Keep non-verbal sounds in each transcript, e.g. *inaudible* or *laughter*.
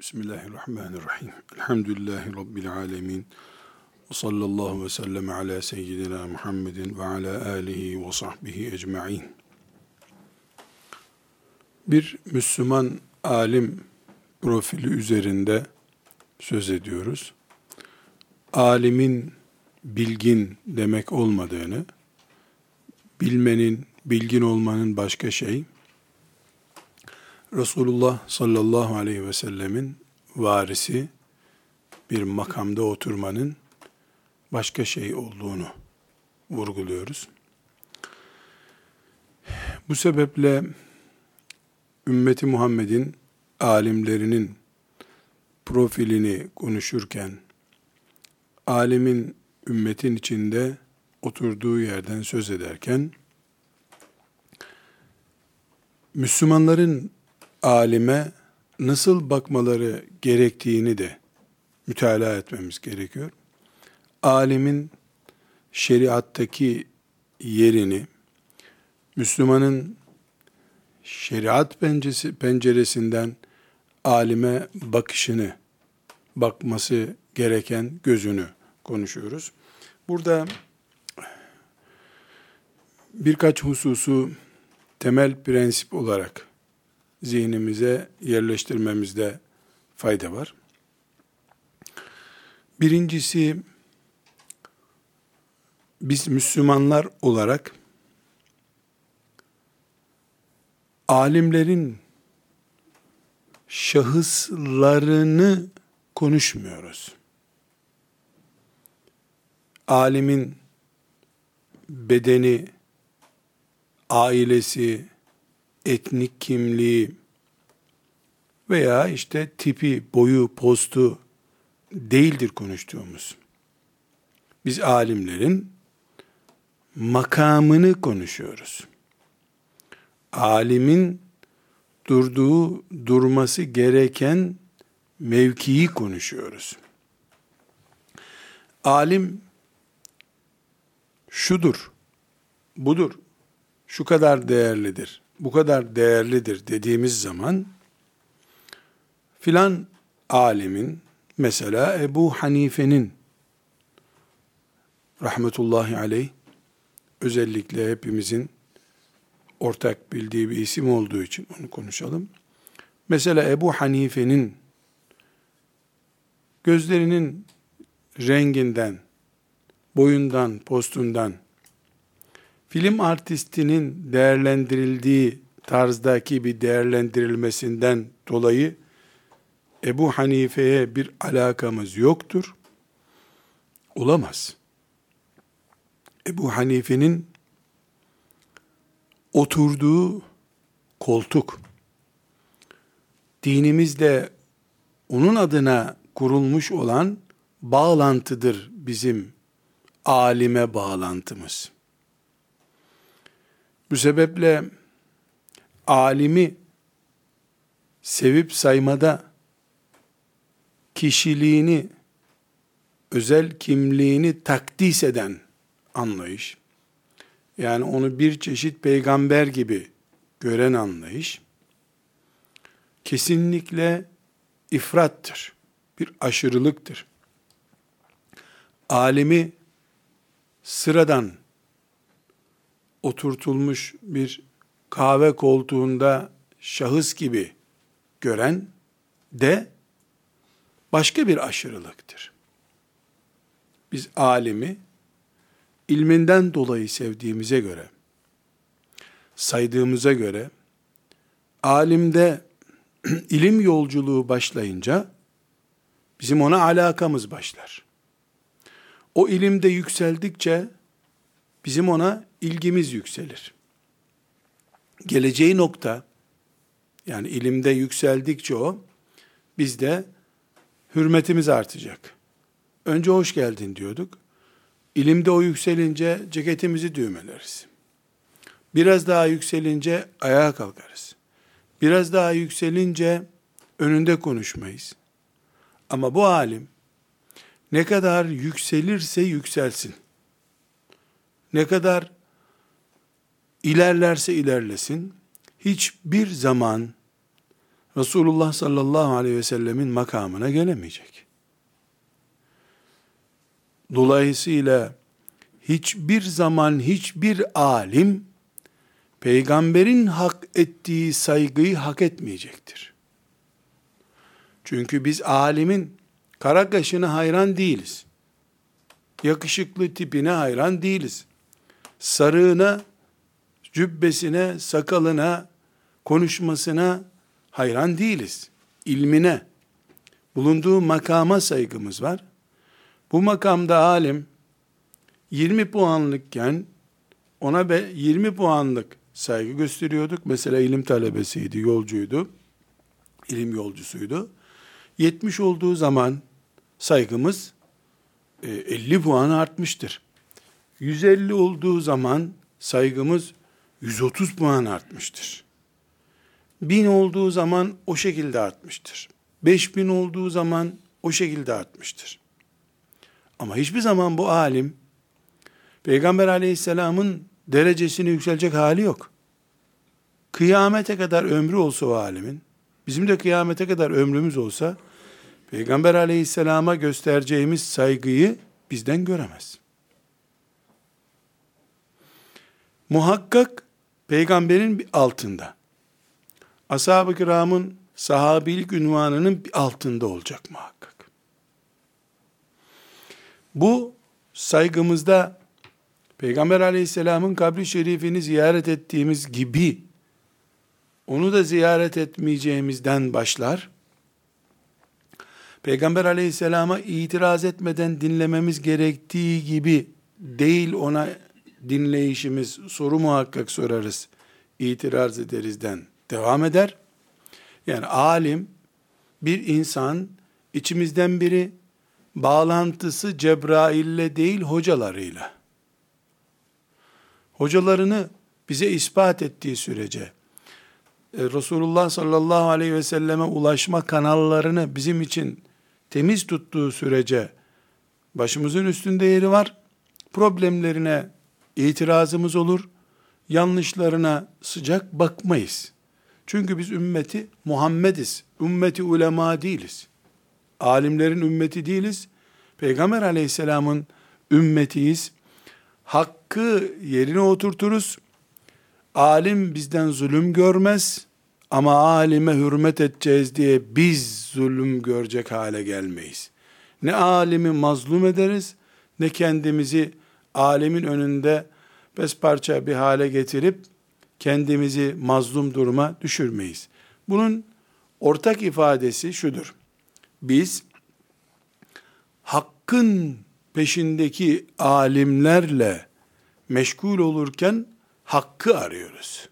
Bismillahirrahmanirrahim. Elhamdülillahi Rabbil alemin. Ve sallallahu ve sellem ala seyyidina Muhammedin ve ala alihi ve sahbihi ecma'in. Bir Müslüman alim profili üzerinde söz ediyoruz. Alimin bilgin demek olmadığını, bilmenin, bilgin olmanın başka şey, Resulullah sallallahu aleyhi ve sellemin varisi bir makamda oturmanın başka şey olduğunu vurguluyoruz. Bu sebeple ümmeti Muhammed'in alimlerinin profilini konuşurken alimin ümmetin içinde oturduğu yerden söz ederken Müslümanların alime nasıl bakmaları gerektiğini de mütalaa etmemiz gerekiyor. Alimin şeriattaki yerini, Müslümanın şeriat pencesi, penceresinden alime bakışını, bakması gereken gözünü konuşuyoruz. Burada birkaç hususu temel prensip olarak zihnimize yerleştirmemizde fayda var. Birincisi, biz Müslümanlar olarak alimlerin şahıslarını konuşmuyoruz. Alimin bedeni, ailesi, etnik kimliği veya işte tipi, boyu, postu değildir konuştuğumuz. Biz alimlerin makamını konuşuyoruz. Alimin durduğu, durması gereken mevkiyi konuşuyoruz. Alim şudur, budur, şu kadar değerlidir bu kadar değerlidir dediğimiz zaman filan alimin mesela Ebu Hanife'nin rahmetullahi aleyh özellikle hepimizin ortak bildiği bir isim olduğu için onu konuşalım. Mesela Ebu Hanife'nin gözlerinin renginden, boyundan, postundan film artistinin değerlendirildiği tarzdaki bir değerlendirilmesinden dolayı Ebu Hanife'ye bir alakamız yoktur. Olamaz. Ebu Hanife'nin oturduğu koltuk, dinimizde onun adına kurulmuş olan bağlantıdır bizim alime bağlantımız. Bu sebeple alimi sevip saymada kişiliğini, özel kimliğini takdis eden anlayış, yani onu bir çeşit peygamber gibi gören anlayış, kesinlikle ifrattır, bir aşırılıktır. Alimi sıradan oturtulmuş bir kahve koltuğunda şahıs gibi gören de başka bir aşırılıktır. Biz alimi ilminden dolayı sevdiğimize göre, saydığımıza göre, alimde *clears throat* ilim yolculuğu başlayınca bizim ona alakamız başlar. O ilimde yükseldikçe bizim ona ilgimiz yükselir. Geleceği nokta, yani ilimde yükseldikçe o, bizde hürmetimiz artacak. Önce hoş geldin diyorduk. İlimde o yükselince ceketimizi düğmeleriz. Biraz daha yükselince ayağa kalkarız. Biraz daha yükselince önünde konuşmayız. Ama bu alim ne kadar yükselirse yükselsin. Ne kadar ilerlerse ilerlesin, hiçbir zaman Resulullah sallallahu aleyhi ve sellemin makamına gelemeyecek. Dolayısıyla hiçbir zaman hiçbir alim peygamberin hak ettiği saygıyı hak etmeyecektir. Çünkü biz alimin kara kaşına hayran değiliz. Yakışıklı tipine hayran değiliz. Sarığına, cübbesine, sakalına, konuşmasına hayran değiliz. İlmine, bulunduğu makama saygımız var. Bu makamda alim 20 puanlıkken ona 20 puanlık saygı gösteriyorduk. Mesela ilim talebesiydi, yolcuydu. ilim yolcusuydu. 70 olduğu zaman saygımız 50 e, puan artmıştır. 150 olduğu zaman saygımız 130 puan artmıştır. 1000 olduğu zaman o şekilde artmıştır. 5000 olduğu zaman o şekilde artmıştır. Ama hiçbir zaman bu alim Peygamber aleyhisselamın derecesini yükselecek hali yok. Kıyamete kadar ömrü olsa o alimin, bizim de kıyamete kadar ömrümüz olsa, Peygamber aleyhisselama göstereceğimiz saygıyı bizden göremez. Muhakkak peygamberin bir altında. Ashab-ı kiramın sahabilik ünvanının bir altında olacak muhakkak. Bu saygımızda Peygamber aleyhisselamın kabri şerifini ziyaret ettiğimiz gibi onu da ziyaret etmeyeceğimizden başlar. Peygamber aleyhisselama itiraz etmeden dinlememiz gerektiği gibi değil ona dinleyişimiz, soru muhakkak sorarız, itiraz ederizden devam eder. Yani alim, bir insan, içimizden biri, bağlantısı Cebrail'le değil hocalarıyla hocalarını bize ispat ettiği sürece, e, Resulullah sallallahu aleyhi ve selleme ulaşma kanallarını bizim için temiz tuttuğu sürece başımızın üstünde yeri var. Problemlerine itirazımız olur. Yanlışlarına sıcak bakmayız. Çünkü biz ümmeti Muhammediz. Ümmeti ulema değiliz. Alimlerin ümmeti değiliz. Peygamber aleyhisselamın ümmetiyiz hakkı yerine oturturuz. Alim bizden zulüm görmez ama alime hürmet edeceğiz diye biz zulüm görecek hale gelmeyiz. Ne alimi mazlum ederiz ne kendimizi alimin önünde besparça bir hale getirip kendimizi mazlum duruma düşürmeyiz. Bunun ortak ifadesi şudur. Biz hakkın peşindeki alimlerle meşgul olurken hakkı arıyoruz.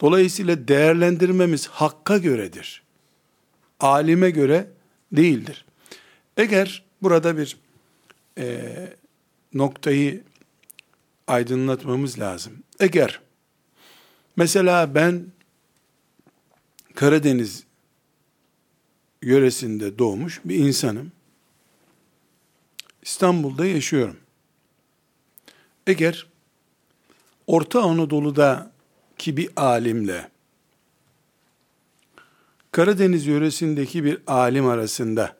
Dolayısıyla değerlendirmemiz hakka göredir. Alime göre değildir. Eğer burada bir e, noktayı aydınlatmamız lazım. Eğer mesela ben Karadeniz yöresinde doğmuş bir insanım. İstanbul'da yaşıyorum. Eğer Orta Anadolu'da ki bir alimle Karadeniz yöresindeki bir alim arasında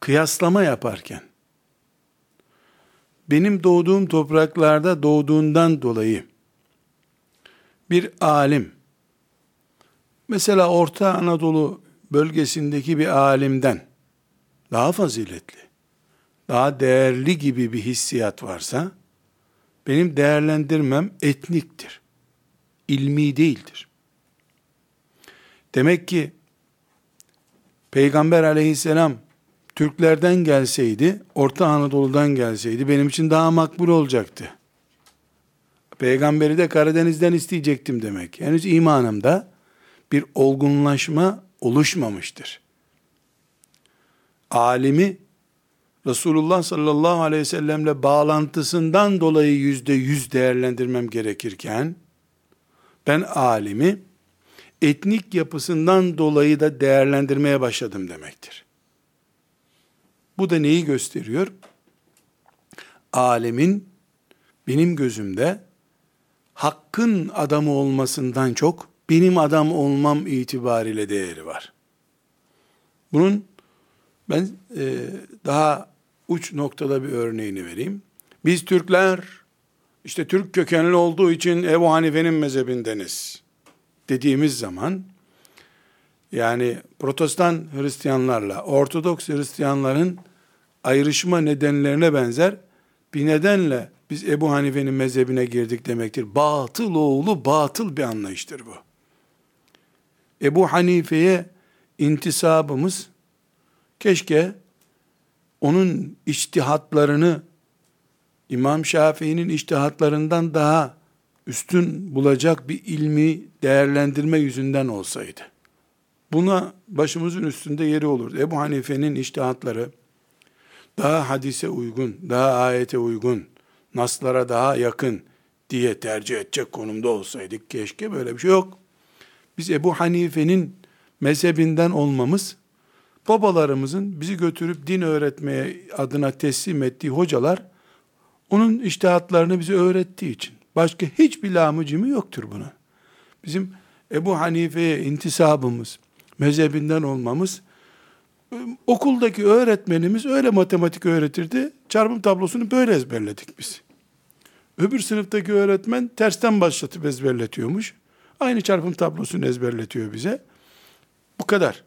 kıyaslama yaparken benim doğduğum topraklarda doğduğundan dolayı bir alim mesela Orta Anadolu bölgesindeki bir alimden daha faziletli, daha değerli gibi bir hissiyat varsa, benim değerlendirmem etniktir. ilmi değildir. Demek ki, Peygamber aleyhisselam, Türklerden gelseydi, Orta Anadolu'dan gelseydi, benim için daha makbul olacaktı. Peygamberi de Karadeniz'den isteyecektim demek. Henüz imanımda bir olgunlaşma oluşmamıştır alimi Resulullah sallallahu aleyhi ve sellemle bağlantısından dolayı yüzde yüz değerlendirmem gerekirken, ben alimi etnik yapısından dolayı da değerlendirmeye başladım demektir. Bu da neyi gösteriyor? Alemin benim gözümde hakkın adamı olmasından çok benim adam olmam itibariyle değeri var. Bunun ben e, daha uç noktada bir örneğini vereyim. Biz Türkler işte Türk kökenli olduğu için Ebu Hanife'nin mezhebindeniz dediğimiz zaman yani protestan Hristiyanlarla Ortodoks Hristiyanların ayrışma nedenlerine benzer bir nedenle biz Ebu Hanife'nin mezhebine girdik demektir. Batıl oğlu batıl bir anlayıştır bu. Ebu Hanife'ye intisabımız keşke onun içtihatlarını İmam Şafii'nin içtihatlarından daha üstün bulacak bir ilmi değerlendirme yüzünden olsaydı. Buna başımızın üstünde yeri olurdu. Ebu Hanife'nin iştihatları daha hadise uygun, daha ayete uygun, naslara daha yakın diye tercih edecek konumda olsaydık keşke böyle bir şey yok. Biz Ebu Hanife'nin mezhebinden olmamız, babalarımızın bizi götürüp din öğretmeye adına teslim ettiği hocalar, onun iştihatlarını bize öğrettiği için. Başka hiçbir lamıcımı yoktur buna. Bizim Ebu Hanife'ye intisabımız, mezhebinden olmamız, okuldaki öğretmenimiz öyle matematik öğretirdi, çarpım tablosunu böyle ezberledik biz. Öbür sınıftaki öğretmen tersten başlatıp ezberletiyormuş. Aynı çarpım tablosunu ezberletiyor bize. Bu kadar.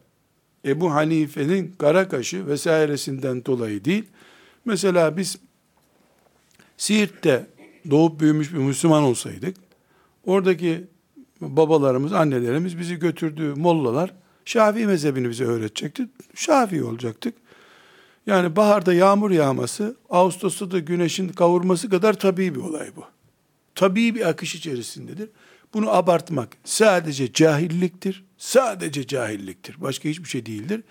Ebu Hanife'nin kara kaşı vesairesinden dolayı değil. Mesela biz Siirt'te doğup büyümüş bir Müslüman olsaydık, oradaki babalarımız, annelerimiz bizi götürdüğü mollalar, Şafii mezhebini bize öğretecekti. Şafii olacaktık. Yani baharda yağmur yağması, Ağustos'ta da güneşin kavurması kadar tabii bir olay bu. Tabii bir akış içerisindedir. Bunu abartmak sadece cahilliktir. Sadece cahilliktir. Başka hiçbir şey değildir.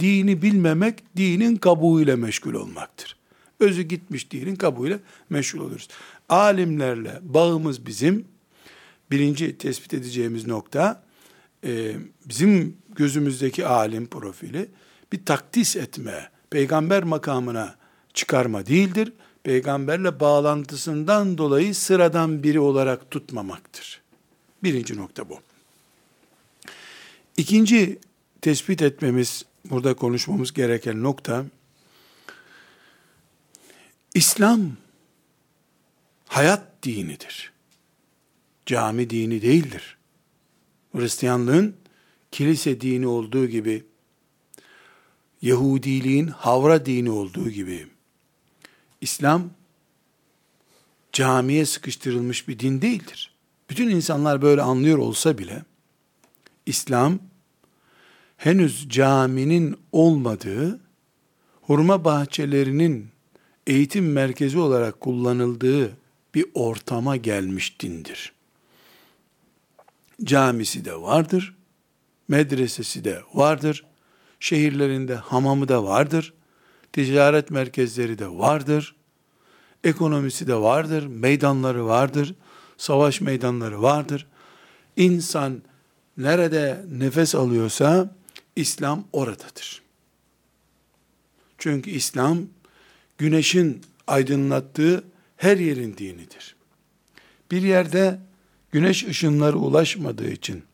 Dini bilmemek, dinin kabuğuyla meşgul olmaktır. Özü gitmiş dinin kabuğuyla meşgul oluruz. Alimlerle bağımız bizim, birinci tespit edeceğimiz nokta, e, bizim gözümüzdeki alim profili, bir takdis etme, peygamber makamına çıkarma değildir. Peygamberle bağlantısından dolayı sıradan biri olarak tutmamaktır. Birinci nokta bu. İkinci tespit etmemiz, burada konuşmamız gereken nokta, İslam hayat dinidir. Cami dini değildir. Hristiyanlığın kilise dini olduğu gibi, Yahudiliğin havra dini olduğu gibi, İslam camiye sıkıştırılmış bir din değildir. Bütün insanlar böyle anlıyor olsa bile, İslam henüz caminin olmadığı, hurma bahçelerinin eğitim merkezi olarak kullanıldığı bir ortama gelmiş dindir. Camisi de vardır, medresesi de vardır, şehirlerinde hamamı da vardır, ticaret merkezleri de vardır, ekonomisi de vardır, meydanları vardır, savaş meydanları vardır. İnsan nerede nefes alıyorsa İslam oradadır. Çünkü İslam güneşin aydınlattığı her yerin dinidir. Bir yerde güneş ışınları ulaşmadığı için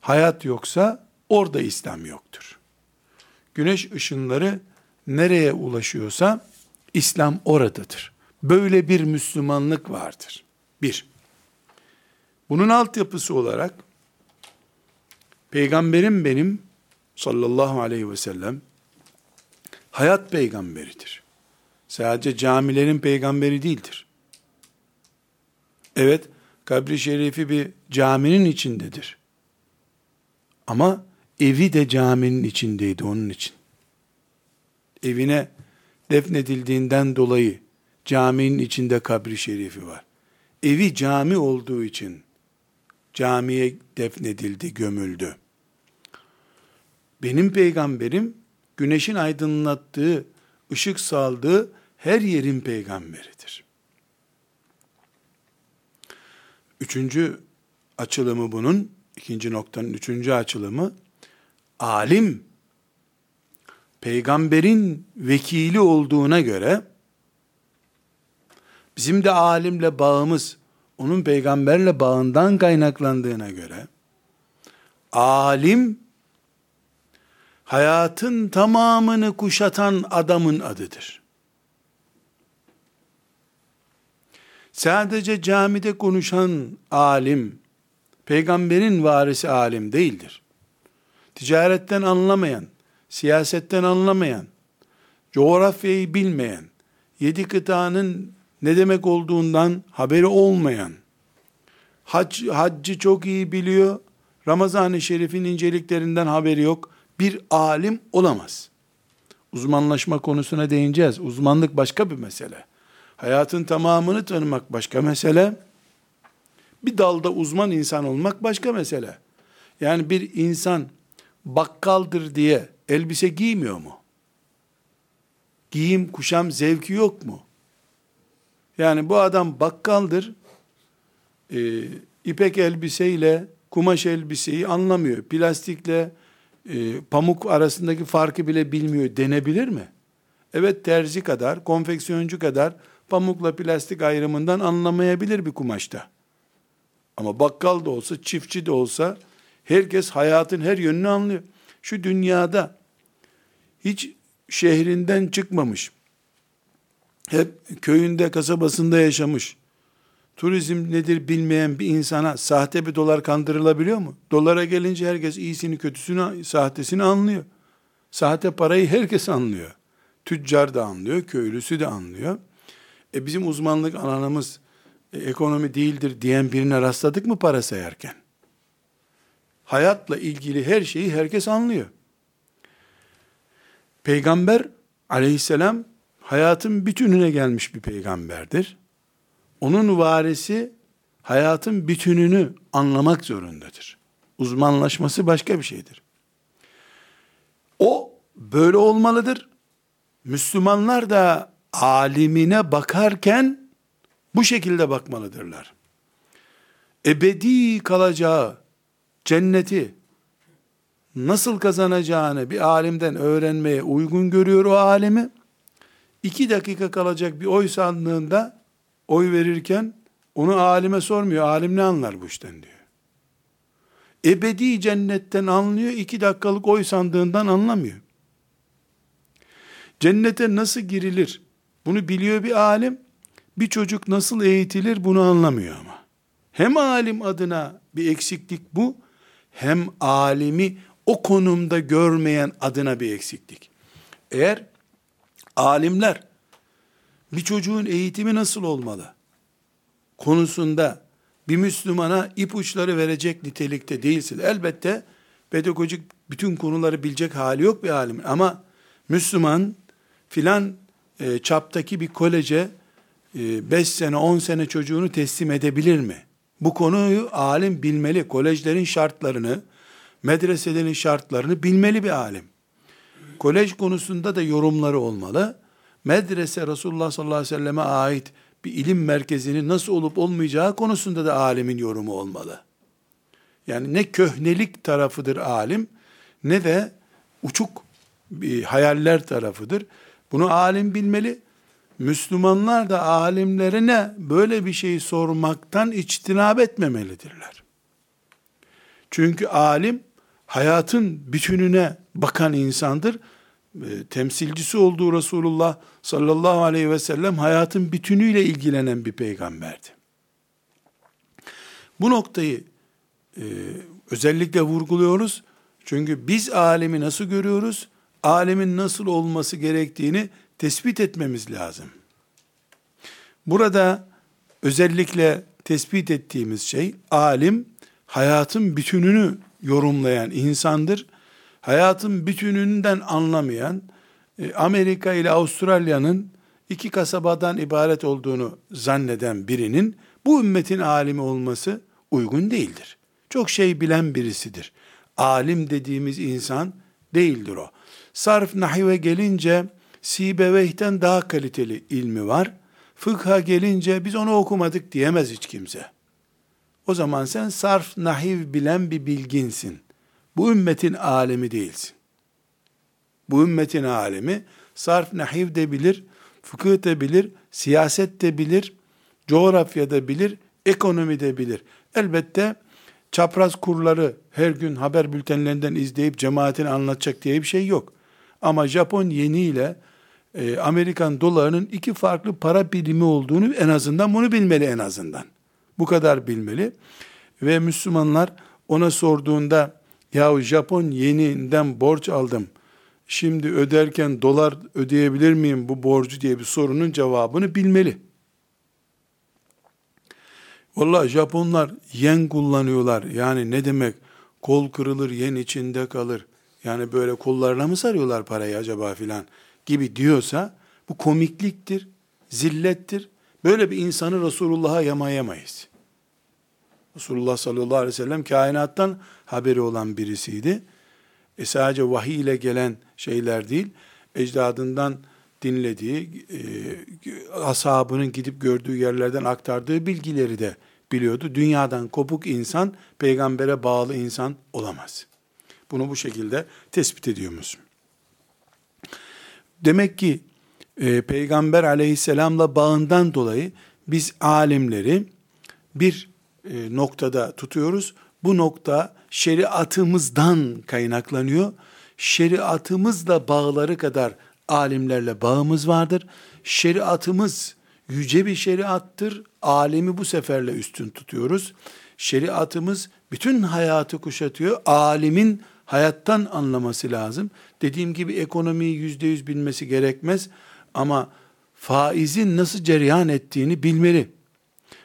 hayat yoksa orada İslam yoktur. Güneş ışınları nereye ulaşıyorsa İslam oradadır. Böyle bir Müslümanlık vardır. Bir. Bunun altyapısı olarak peygamberim benim sallallahu aleyhi ve sellem hayat peygamberidir. Sadece camilerin peygamberi değildir. Evet, kabri şerifi bir caminin içindedir. Ama evi de caminin içindeydi onun için. Evine defnedildiğinden dolayı caminin içinde kabri şerifi var. Evi cami olduğu için camiye defnedildi, gömüldü. Benim peygamberim güneşin aydınlattığı, ışık saldığı her yerin peygamberidir. Üçüncü açılımı bunun, ikinci noktanın üçüncü açılımı, alim, peygamberin vekili olduğuna göre, bizim de alimle bağımız, onun peygamberle bağından kaynaklandığına göre, alim hayatın tamamını kuşatan adamın adıdır. Sadece camide konuşan alim, peygamberin varisi alim değildir. Ticaretten anlamayan, siyasetten anlamayan, coğrafyayı bilmeyen, yedi kıtanın ne demek olduğundan haberi olmayan, hac, haccı çok iyi biliyor, Ramazan-ı Şerif'in inceliklerinden haberi yok, bir alim olamaz. Uzmanlaşma konusuna değineceğiz. Uzmanlık başka bir mesele. Hayatın tamamını tanımak başka mesele. Bir dalda uzman insan olmak başka mesele. Yani bir insan bakkaldır diye elbise giymiyor mu? Giyim, kuşam zevki yok mu? Yani bu adam bakkaldır, e, ipek elbiseyle kumaş elbiseyi anlamıyor. Plastikle e, pamuk arasındaki farkı bile bilmiyor denebilir mi? Evet terzi kadar, konfeksiyoncu kadar pamukla plastik ayrımından anlamayabilir bir kumaşta. Ama bakkal da olsa, çiftçi de olsa herkes hayatın her yönünü anlıyor. Şu dünyada hiç şehrinden çıkmamış, hep köyünde, kasabasında yaşamış, turizm nedir bilmeyen bir insana sahte bir dolar kandırılabiliyor mu? Dolara gelince herkes iyisini, kötüsünü, sahtesini anlıyor. Sahte parayı herkes anlıyor. Tüccar da anlıyor, köylüsü de anlıyor. E bizim uzmanlık alanımız e, ekonomi değildir diyen birine rastladık mı para sayarken? Hayatla ilgili her şeyi herkes anlıyor. Peygamber aleyhisselam hayatın bütününe gelmiş bir peygamberdir. Onun varisi hayatın bütününü anlamak zorundadır. Uzmanlaşması başka bir şeydir. O böyle olmalıdır. Müslümanlar da alimine bakarken bu şekilde bakmalıdırlar. Ebedi kalacağı cenneti nasıl kazanacağını bir alimden öğrenmeye uygun görüyor o alimi. İki dakika kalacak bir oy sandığında oy verirken onu alime sormuyor. Alim ne anlar bu işten diyor. Ebedi cennetten anlıyor. iki dakikalık oy sandığından anlamıyor. Cennete nasıl girilir? Bunu biliyor bir alim. Bir çocuk nasıl eğitilir bunu anlamıyor ama. Hem alim adına bir eksiklik bu, hem alimi o konumda görmeyen adına bir eksiklik. Eğer alimler bir çocuğun eğitimi nasıl olmalı konusunda bir Müslümana ipuçları verecek nitelikte değilsin. Elbette pedagojik bütün konuları bilecek hali yok bir alim ama Müslüman filan e, çaptaki bir koleje 5 e, sene 10 sene çocuğunu teslim edebilir mi? Bu konuyu alim bilmeli. Kolejlerin şartlarını, medreselerin şartlarını bilmeli bir alim. Kolej konusunda da yorumları olmalı. Medrese Resulullah sallallahu aleyhi ve selleme ait bir ilim merkezinin nasıl olup olmayacağı konusunda da alimin yorumu olmalı. Yani ne köhnelik tarafıdır alim ne de uçuk hayaller tarafıdır. Bunu alim bilmeli. Müslümanlar da alimlerine böyle bir şey sormaktan içtinab etmemelidirler. Çünkü alim hayatın bütününe bakan insandır. E, temsilcisi olduğu Resulullah sallallahu aleyhi ve sellem hayatın bütünüyle ilgilenen bir peygamberdi. Bu noktayı e, özellikle vurguluyoruz. Çünkü biz alemi nasıl görüyoruz? Alemin nasıl olması gerektiğini tespit etmemiz lazım. Burada özellikle tespit ettiğimiz şey alim hayatın bütününü yorumlayan insandır. Hayatın bütününden anlamayan e, Amerika ile Avustralya'nın iki kasabadan ibaret olduğunu zanneden birinin bu ümmetin alimi olması uygun değildir. Çok şey bilen birisidir. Alim dediğimiz insan değildir o. Sarf nahive gelince Sibeveyh'ten daha kaliteli ilmi var. Fıkha gelince biz onu okumadık diyemez hiç kimse. O zaman sen sarf nahiv bilen bir bilginsin. Bu ümmetin alemi değilsin. Bu ümmetin alemi sarf nahiv de bilir, fıkıh de bilir, siyaset de bilir, coğrafya da bilir, ekonomi de bilir. Elbette çapraz kurları her gün haber bültenlerinden izleyip cemaatini anlatacak diye bir şey yok. Ama Japon yeni ile e, Amerikan dolarının iki farklı para birimi olduğunu en azından bunu bilmeli en azından. Bu kadar bilmeli. Ve Müslümanlar ona sorduğunda yahu Japon yeninden borç aldım. Şimdi öderken dolar ödeyebilir miyim bu borcu diye bir sorunun cevabını bilmeli. Vallahi Japonlar yen kullanıyorlar. Yani ne demek? Kol kırılır, yen içinde kalır. Yani böyle kollarına mı sarıyorlar parayı acaba filan gibi diyorsa bu komikliktir, zillettir. Böyle bir insanı Resulullah'a yamayamayız. Resulullah sallallahu aleyhi ve sellem kainattan haberi olan birisiydi. E sadece vahiy ile gelen şeyler değil, ecdadından dinlediği, e, ashabının gidip gördüğü yerlerden aktardığı bilgileri de biliyordu. Dünyadan kopuk insan, peygambere bağlı insan olamaz. Bunu bu şekilde tespit ediyoruz. Demek ki e, Peygamber aleyhisselamla bağından dolayı biz alimleri bir e, noktada tutuyoruz. Bu nokta şeriatımızdan kaynaklanıyor. Şeriatımızla bağları kadar alimlerle bağımız vardır. Şeriatımız yüce bir şeriattır. Alemi bu seferle üstün tutuyoruz. Şeriatımız bütün hayatı kuşatıyor. Alimin hayattan anlaması lazım. Dediğim gibi ekonomiyi yüzde yüz bilmesi gerekmez. Ama faizin nasıl cereyan ettiğini bilmeli.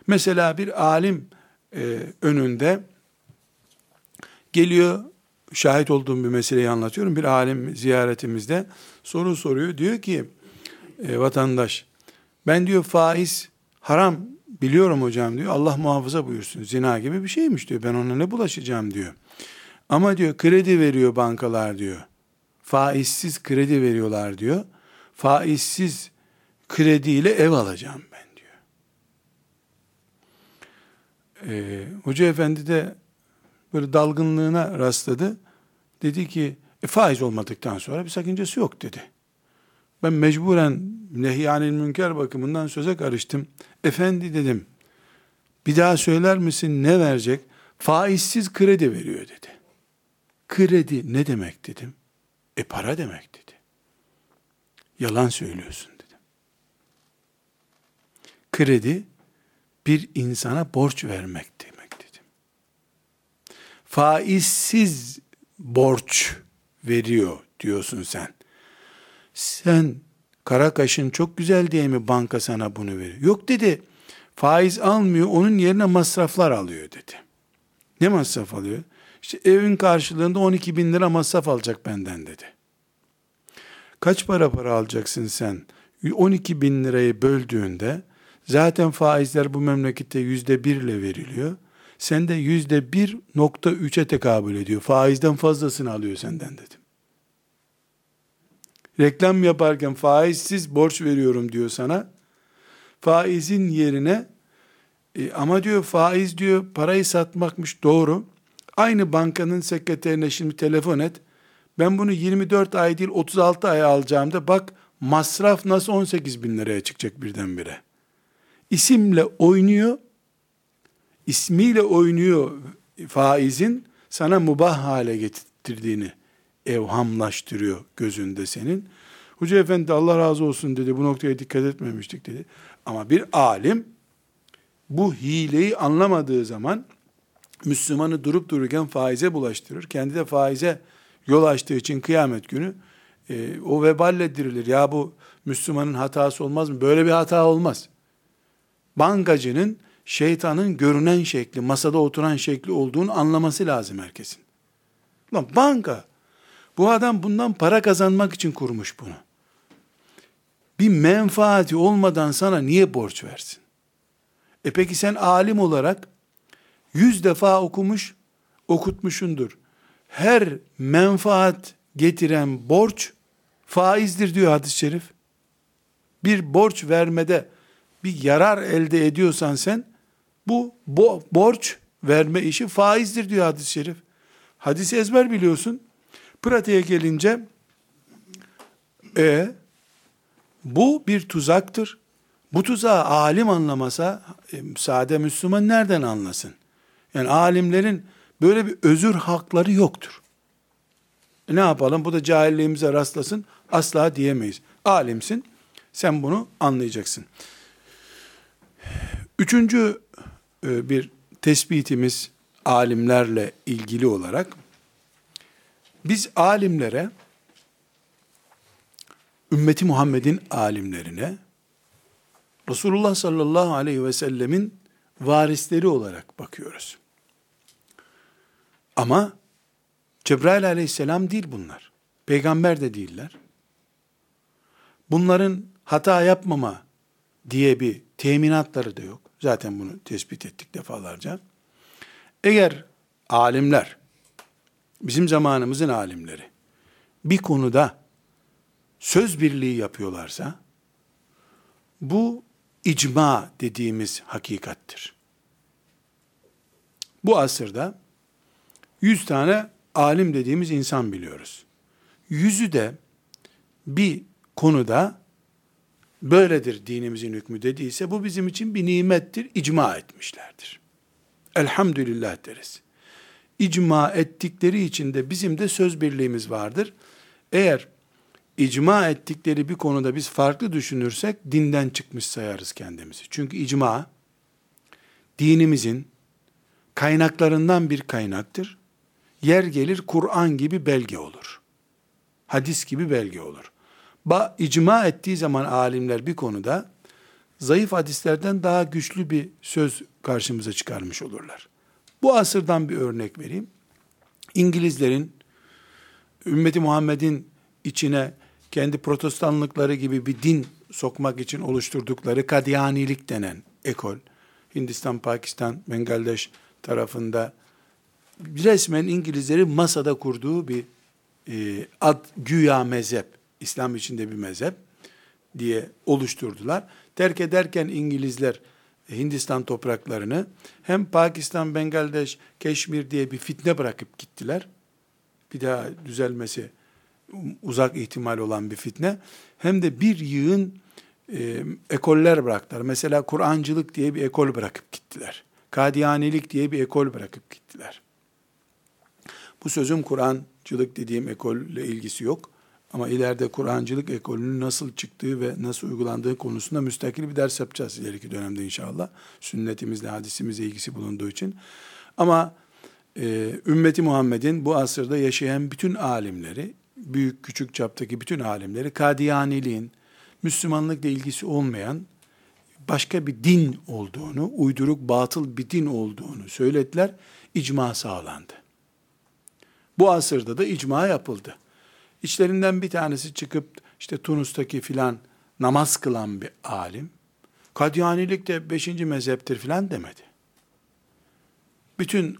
Mesela bir alim e, önünde geliyor, şahit olduğum bir meseleyi anlatıyorum. Bir alim ziyaretimizde soru soruyor. Diyor ki e, vatandaş, ben diyor faiz haram biliyorum hocam diyor. Allah muhafaza buyursun. Zina gibi bir şeymiş diyor. Ben ona ne bulaşacağım diyor. Ama diyor kredi veriyor bankalar diyor. Faizsiz kredi veriyorlar diyor. Faizsiz krediyle ev alacağım ben diyor. Ee, Hoca efendi de böyle dalgınlığına rastladı. Dedi ki e, faiz olmadıktan sonra bir sakıncası yok dedi. Ben mecburen nehyanil münker bakımından söze karıştım. Efendi dedim, bir daha söyler misin ne verecek? Faizsiz kredi veriyor dedi. Kredi ne demek dedim. E para demek dedi. Yalan söylüyorsun dedim. Kredi bir insana borç vermek demek dedim. Faizsiz borç veriyor diyorsun sen. Sen kara kaşın çok güzel diye mi banka sana bunu veriyor? Yok dedi. Faiz almıyor, onun yerine masraflar alıyor dedi. Ne masraf alıyor? İşte evin karşılığında 12 bin lira masraf alacak benden dedi. Kaç para para alacaksın sen? 12 bin lirayı böldüğünde zaten faizler bu memlekette yüzde bir ile veriliyor. Sen de yüzde bir nokta üçe tekabül ediyor. Faizden fazlasını alıyor senden dedim. Reklam yaparken faizsiz borç veriyorum diyor sana. Faizin yerine e, ama diyor faiz diyor parayı satmakmış doğru. Aynı bankanın sekreterine şimdi telefon et. Ben bunu 24 ay değil 36 ay alacağım da bak masraf nasıl 18 bin liraya çıkacak birdenbire. İsimle oynuyor, ismiyle oynuyor faizin sana mubah hale getirdiğini evhamlaştırıyor gözünde senin. Hoca efendi Allah razı olsun dedi bu noktaya dikkat etmemiştik dedi. Ama bir alim bu hileyi anlamadığı zaman Müslümanı durup dururken faize bulaştırır. Kendi de faize yol açtığı için kıyamet günü e, o veballe dirilir. Ya bu Müslümanın hatası olmaz mı? Böyle bir hata olmaz. Bankacının şeytanın görünen şekli, masada oturan şekli olduğunu anlaması lazım herkesin. Lan banka, bu adam bundan para kazanmak için kurmuş bunu. Bir menfaati olmadan sana niye borç versin? E peki sen alim olarak yüz defa okumuş, okutmuşundur. Her menfaat getiren borç faizdir diyor hadis-i şerif. Bir borç vermede bir yarar elde ediyorsan sen bu bo borç verme işi faizdir diyor hadis-i şerif. Hadisi ezber biliyorsun. Pratiğe gelince e bu bir tuzaktır. Bu tuzağı alim anlamasa e, sade Müslüman nereden anlasın? Yani alimlerin böyle bir özür hakları yoktur. E ne yapalım? Bu da cahilliğimize rastlasın. Asla diyemeyiz. Alimsin. Sen bunu anlayacaksın. Üçüncü e, bir tespitimiz alimlerle ilgili olarak biz alimlere ümmeti Muhammed'in alimlerine Resulullah sallallahu aleyhi ve sellemin varisleri olarak bakıyoruz. Ama Cebrail aleyhisselam değil bunlar. Peygamber de değiller. Bunların hata yapmama diye bir teminatları da yok. Zaten bunu tespit ettik defalarca. Eğer alimler, bizim zamanımızın alimleri, bir konuda söz birliği yapıyorlarsa, bu icma dediğimiz hakikattir. Bu asırda yüz tane alim dediğimiz insan biliyoruz. Yüzü de bir konuda böyledir dinimizin hükmü dediyse bu bizim için bir nimettir, icma etmişlerdir. Elhamdülillah deriz. İcma ettikleri için de bizim de söz birliğimiz vardır. Eğer icma ettikleri bir konuda biz farklı düşünürsek dinden çıkmış sayarız kendimizi. Çünkü icma dinimizin kaynaklarından bir kaynaktır. Yer gelir Kur'an gibi belge olur. Hadis gibi belge olur. Ba, icma ettiği zaman alimler bir konuda zayıf hadislerden daha güçlü bir söz karşımıza çıkarmış olurlar. Bu asırdan bir örnek vereyim. İngilizlerin ümmeti Muhammed'in içine kendi protestanlıkları gibi bir din sokmak için oluşturdukları Kadiyanilik denen ekol, Hindistan, Pakistan, Bangladeş tarafında resmen İngilizlerin masada kurduğu bir e, ad güya mezhep, İslam içinde bir mezhep diye oluşturdular. Terk ederken İngilizler Hindistan topraklarını hem Pakistan, Bangladeş, Keşmir diye bir fitne bırakıp gittiler. Bir daha düzelmesi uzak ihtimal olan bir fitne. Hem de bir yığın e, ekoller bıraktılar. Mesela Kur'ancılık diye bir ekol bırakıp gittiler. Kadiyanilik diye bir ekol bırakıp gittiler. Bu sözüm Kur'ancılık dediğim ekolle ilgisi yok. Ama ileride Kur'ancılık ekolünün nasıl çıktığı ve nasıl uygulandığı konusunda müstakil bir ders yapacağız ileriki dönemde inşallah. Sünnetimizle, hadisimizle ilgisi bulunduğu için. Ama e, ümmeti Muhammed'in bu asırda yaşayan bütün alimleri, büyük küçük çaptaki bütün alimleri, Kadiyaniliğin, Müslümanlıkla ilgisi olmayan başka bir din olduğunu, uyduruk batıl bir din olduğunu söylediler. İcma sağlandı. Bu asırda da icma yapıldı. İçlerinden bir tanesi çıkıp işte Tunus'taki filan namaz kılan bir alim, Kadyanilik de beşinci mezheptir filan demedi. Bütün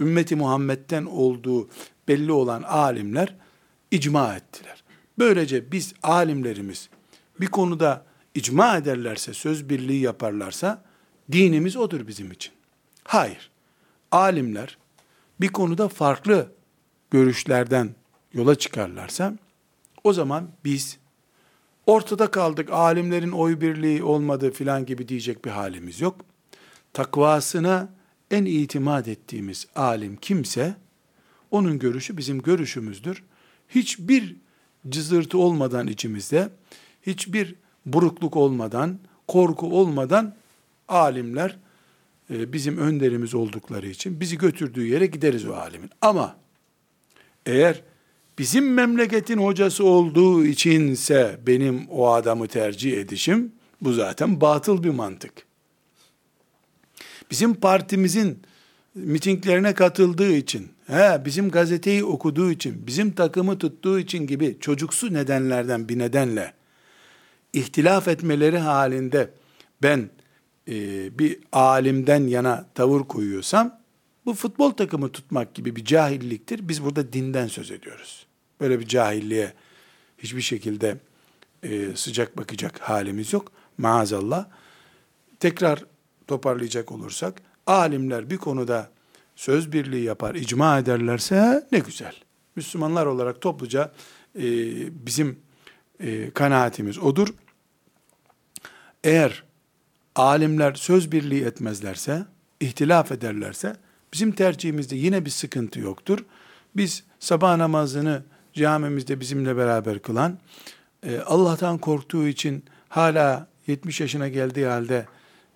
ümmeti Muhammed'den olduğu belli olan alimler icma ettiler. Böylece biz alimlerimiz bir konuda icma ederlerse, söz birliği yaparlarsa dinimiz odur bizim için. Hayır. Alimler bir konuda farklı görüşlerden yola çıkarlarsa o zaman biz ortada kaldık, alimlerin oy birliği olmadı filan gibi diyecek bir halimiz yok. Takvasına en itimat ettiğimiz alim kimse, onun görüşü bizim görüşümüzdür. Hiçbir cızırtı olmadan içimizde, hiçbir burukluk olmadan, korku olmadan alimler e, bizim önderimiz oldukları için bizi götürdüğü yere gideriz o alimin. Ama eğer bizim memleketin hocası olduğu içinse benim o adamı tercih edişim, bu zaten batıl bir mantık. Bizim partimizin mitinglerine katıldığı için, he, bizim gazeteyi okuduğu için, bizim takımı tuttuğu için gibi çocuksu nedenlerden bir nedenle ihtilaf etmeleri halinde ben e, bir alimden yana tavır koyuyorsam, bu futbol takımı tutmak gibi bir cahilliktir. Biz burada dinden söz ediyoruz. Böyle bir cahilliğe hiçbir şekilde e, sıcak bakacak halimiz yok. Maazallah. Tekrar toparlayacak olursak, alimler bir konuda söz birliği yapar, icma ederlerse ne güzel. Müslümanlar olarak topluca e, bizim e, kanaatimiz odur. Eğer alimler söz birliği etmezlerse, ihtilaf ederlerse, Bizim tercihimizde yine bir sıkıntı yoktur. Biz sabah namazını camimizde bizimle beraber kılan, e, Allah'tan korktuğu için hala 70 yaşına geldiği halde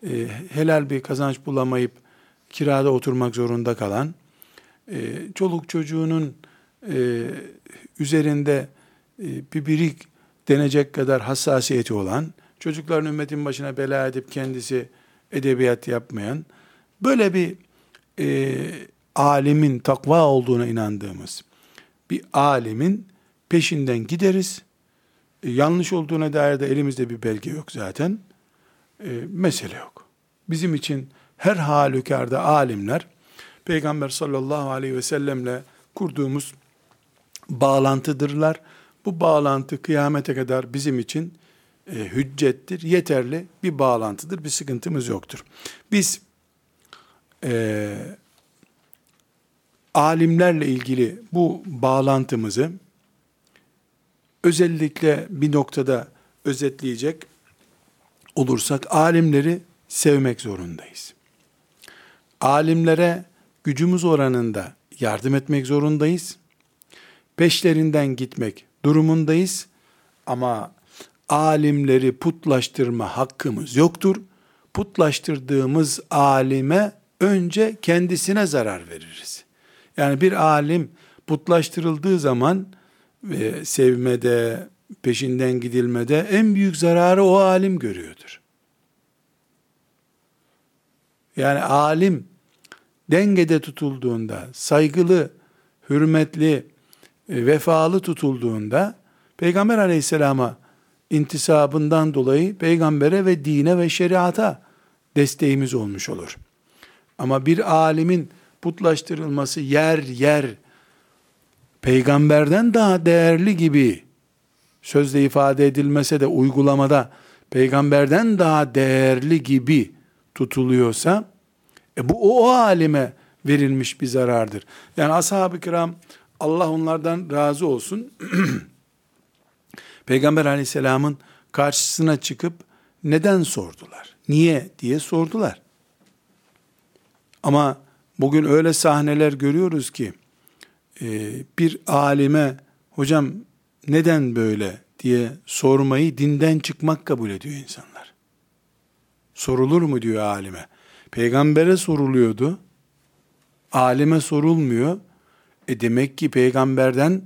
e, helal bir kazanç bulamayıp kirada oturmak zorunda kalan, e, çoluk çocuğunun üzerinde bir birik denecek kadar hassasiyeti olan, çocukların ümmetin başına bela edip kendisi edebiyat yapmayan, böyle bir e, alimin takva olduğuna inandığımız bir alimin peşinden gideriz. E, yanlış olduğuna dair de elimizde bir belge yok zaten. E, mesele yok. Bizim için her halükarda alimler Peygamber sallallahu aleyhi ve sellemle kurduğumuz bağlantıdırlar. Bu bağlantı kıyamete kadar bizim için e, hüccettir, yeterli bir bağlantıdır, bir sıkıntımız yoktur. Biz e, alimlerle ilgili bu bağlantımızı özellikle bir noktada özetleyecek olursak alimleri sevmek zorundayız. Alimlere gücümüz oranında yardım etmek zorundayız. Peşlerinden gitmek durumundayız. Ama alimleri putlaştırma hakkımız yoktur. Putlaştırdığımız alime önce kendisine zarar veririz. Yani bir alim putlaştırıldığı zaman ve sevmede, peşinden gidilmede en büyük zararı o alim görüyordur. Yani alim dengede tutulduğunda, saygılı, hürmetli, e, vefalı tutulduğunda Peygamber aleyhisselama intisabından dolayı peygambere ve dine ve şeriata desteğimiz olmuş olur. Ama bir alimin putlaştırılması yer yer peygamberden daha değerli gibi sözde ifade edilmese de uygulamada peygamberden daha değerli gibi tutuluyorsa e bu o alime verilmiş bir zarardır. Yani ashab-ı kiram Allah onlardan razı olsun. *clears throat* Peygamber aleyhisselamın karşısına çıkıp neden sordular? Niye diye sordular. Ama bugün öyle sahneler görüyoruz ki e, bir alime hocam neden böyle diye sormayı dinden çıkmak kabul ediyor insanlar. Sorulur mu diyor alime. Peygambere soruluyordu. Alime sorulmuyor. E demek ki peygamberden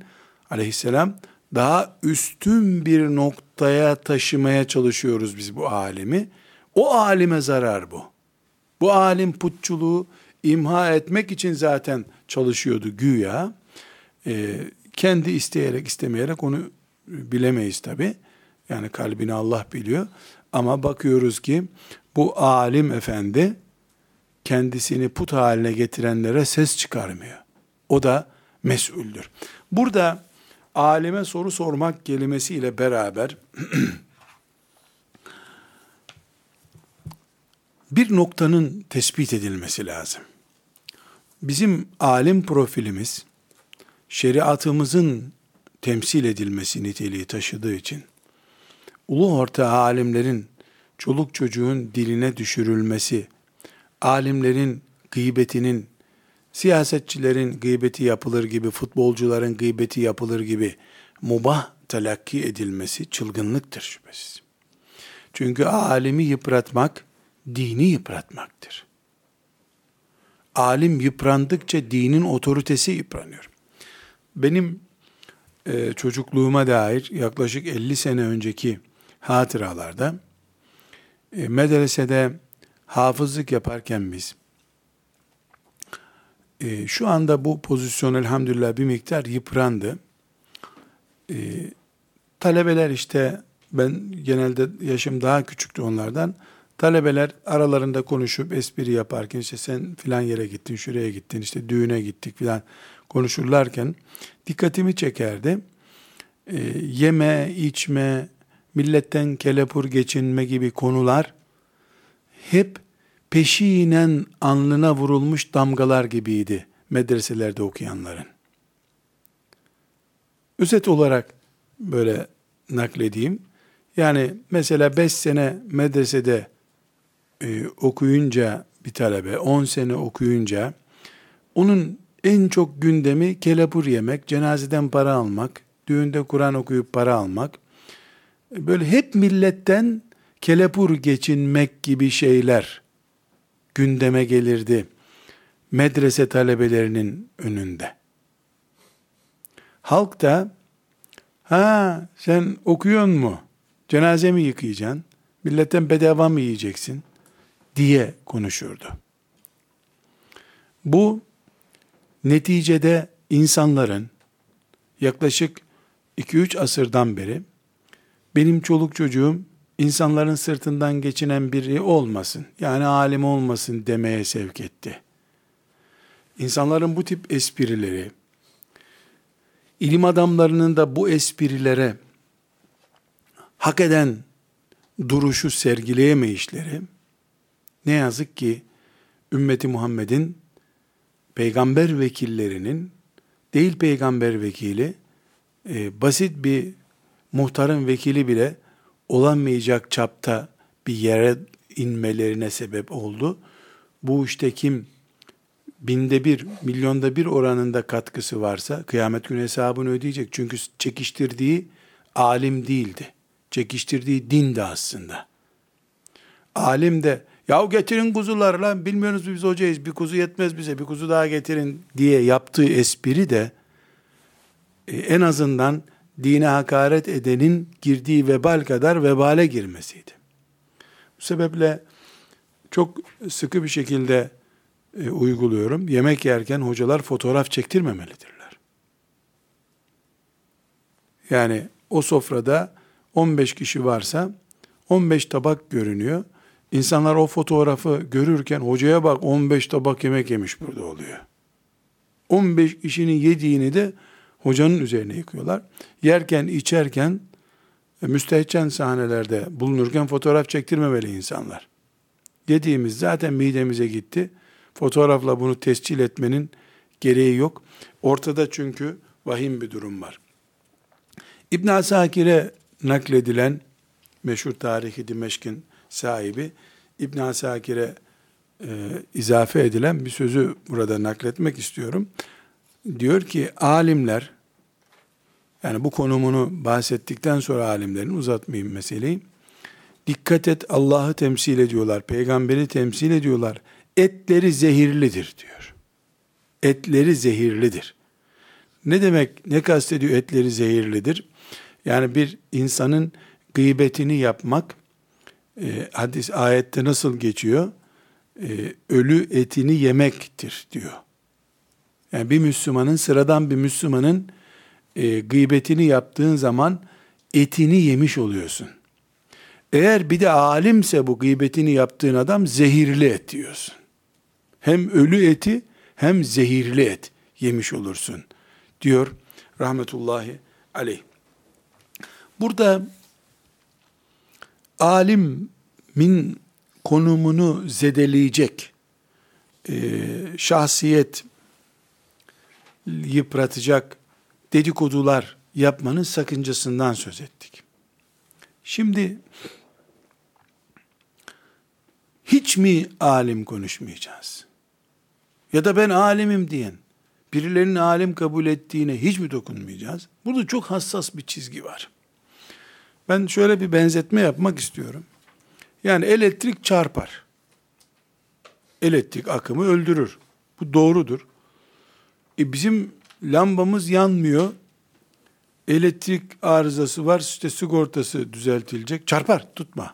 aleyhisselam daha üstün bir noktaya taşımaya çalışıyoruz biz bu alemi. O alime zarar bu. Bu alim putçuluğu imha etmek için zaten çalışıyordu güya. Ee, kendi isteyerek istemeyerek onu bilemeyiz tabi. Yani kalbini Allah biliyor. Ama bakıyoruz ki bu alim efendi kendisini put haline getirenlere ses çıkarmıyor. O da mesuldür. Burada alime soru sormak kelimesiyle beraber *clears throat* bir noktanın tespit edilmesi lazım. Bizim alim profilimiz şeriatımızın temsil edilmesi niteliği taşıdığı için ulu orta alimlerin çoluk çocuğun diline düşürülmesi, alimlerin gıybetinin siyasetçilerin gıybeti yapılır gibi, futbolcuların gıybeti yapılır gibi mubah telakki edilmesi çılgınlıktır şüphesiz. Çünkü alimi yıpratmak, dini yıpratmaktır. Alim yıprandıkça dinin otoritesi yıpranıyor. Benim e, çocukluğuma dair yaklaşık 50 sene önceki hatıralarda e, medresede hafızlık yaparken biz e, şu anda bu pozisyon elhamdülillah bir miktar yıprandı. E, talebeler işte ben genelde yaşım daha küçüktü onlardan. Talebeler aralarında konuşup espri yaparken işte sen filan yere gittin, şuraya gittin, işte düğüne gittik filan konuşurlarken dikkatimi çekerdi. E, yeme, içme, milletten kelepur geçinme gibi konular hep peşinen alnına vurulmuş damgalar gibiydi medreselerde okuyanların. Özet olarak böyle nakledeyim. Yani mesela 5 sene medresede e, okuyunca bir talebe, 10 sene okuyunca Onun en çok gündemi kelepur yemek, cenazeden para almak, düğünde Kur'an okuyup para almak. Böyle hep milletten kelepur geçinmek gibi şeyler gündeme gelirdi medrese talebelerinin önünde. Halk da ha sen okuyor mu? Cenaze mi yıkayacaksın? Milletten bedava mı yiyeceksin? Diye konuşurdu. Bu neticede insanların yaklaşık 2-3 asırdan beri benim çoluk çocuğum insanların sırtından geçinen biri olmasın, yani alim olmasın demeye sevk etti. İnsanların bu tip esprileri, ilim adamlarının da bu esprilere hak eden duruşu sergileyemeyişleri, ne yazık ki ümmeti Muhammed'in peygamber vekillerinin değil peygamber vekili, e, basit bir muhtarın vekili bile olamayacak çapta bir yere inmelerine sebep oldu. Bu işte kim binde bir, milyonda bir oranında katkısı varsa kıyamet günü hesabını ödeyecek. Çünkü çekiştirdiği alim değildi. Çekiştirdiği dindi aslında. Alim de ya getirin kuzular lan bilmiyoruz biz hocayız bir kuzu yetmez bize bir kuzu daha getirin diye yaptığı espri de e, en azından dine hakaret edenin girdiği vebal kadar vebale girmesiydi. Bu sebeple çok sıkı bir şekilde e, uyguluyorum. Yemek yerken hocalar fotoğraf çektirmemelidirler. Yani o sofrada 15 kişi varsa 15 tabak görünüyor. İnsanlar o fotoğrafı görürken hocaya bak 15 tabak yemek yemiş burada oluyor. 15 kişinin yediğini de hocanın üzerine yıkıyorlar. Yerken, içerken, e, müstehcen sahnelerde bulunurken fotoğraf çektirmemeli insanlar. Yediğimiz zaten midemize gitti. Fotoğrafla bunu tescil etmenin gereği yok. Ortada çünkü vahim bir durum var. İbn Asakir'e nakledilen meşhur tarihi Dimeşk'in sahibi İbn Asakir'e e, izafe edilen bir sözü burada nakletmek istiyorum. Diyor ki alimler yani bu konumunu bahsettikten sonra alimlerin uzatmayayım meseleyi. Dikkat et Allah'ı temsil ediyorlar, peygamberi temsil ediyorlar. Etleri zehirlidir diyor. Etleri zehirlidir. Ne demek, ne kastediyor etleri zehirlidir? Yani bir insanın gıybetini yapmak, e, hadis ayette nasıl geçiyor? E, ölü etini yemektir diyor. Yani bir Müslümanın, sıradan bir Müslümanın e, gıybetini yaptığın zaman etini yemiş oluyorsun. Eğer bir de alimse bu gıybetini yaptığın adam zehirli et diyorsun. Hem ölü eti hem zehirli et yemiş olursun diyor rahmetullahi aleyh. Burada alimin konumunu zedeleyecek e, şahsiyet yıpratacak dedikodular yapmanın sakıncasından söz ettik. Şimdi hiç mi alim konuşmayacağız? Ya da ben alimim diyen, birilerinin alim kabul ettiğine hiç mi dokunmayacağız? Burada çok hassas bir çizgi var. Ben şöyle bir benzetme yapmak istiyorum. Yani elektrik çarpar. Elektrik akımı öldürür. Bu doğrudur. E bizim lambamız yanmıyor. Elektrik arızası var. İşte sigortası düzeltilecek. Çarpar, tutma.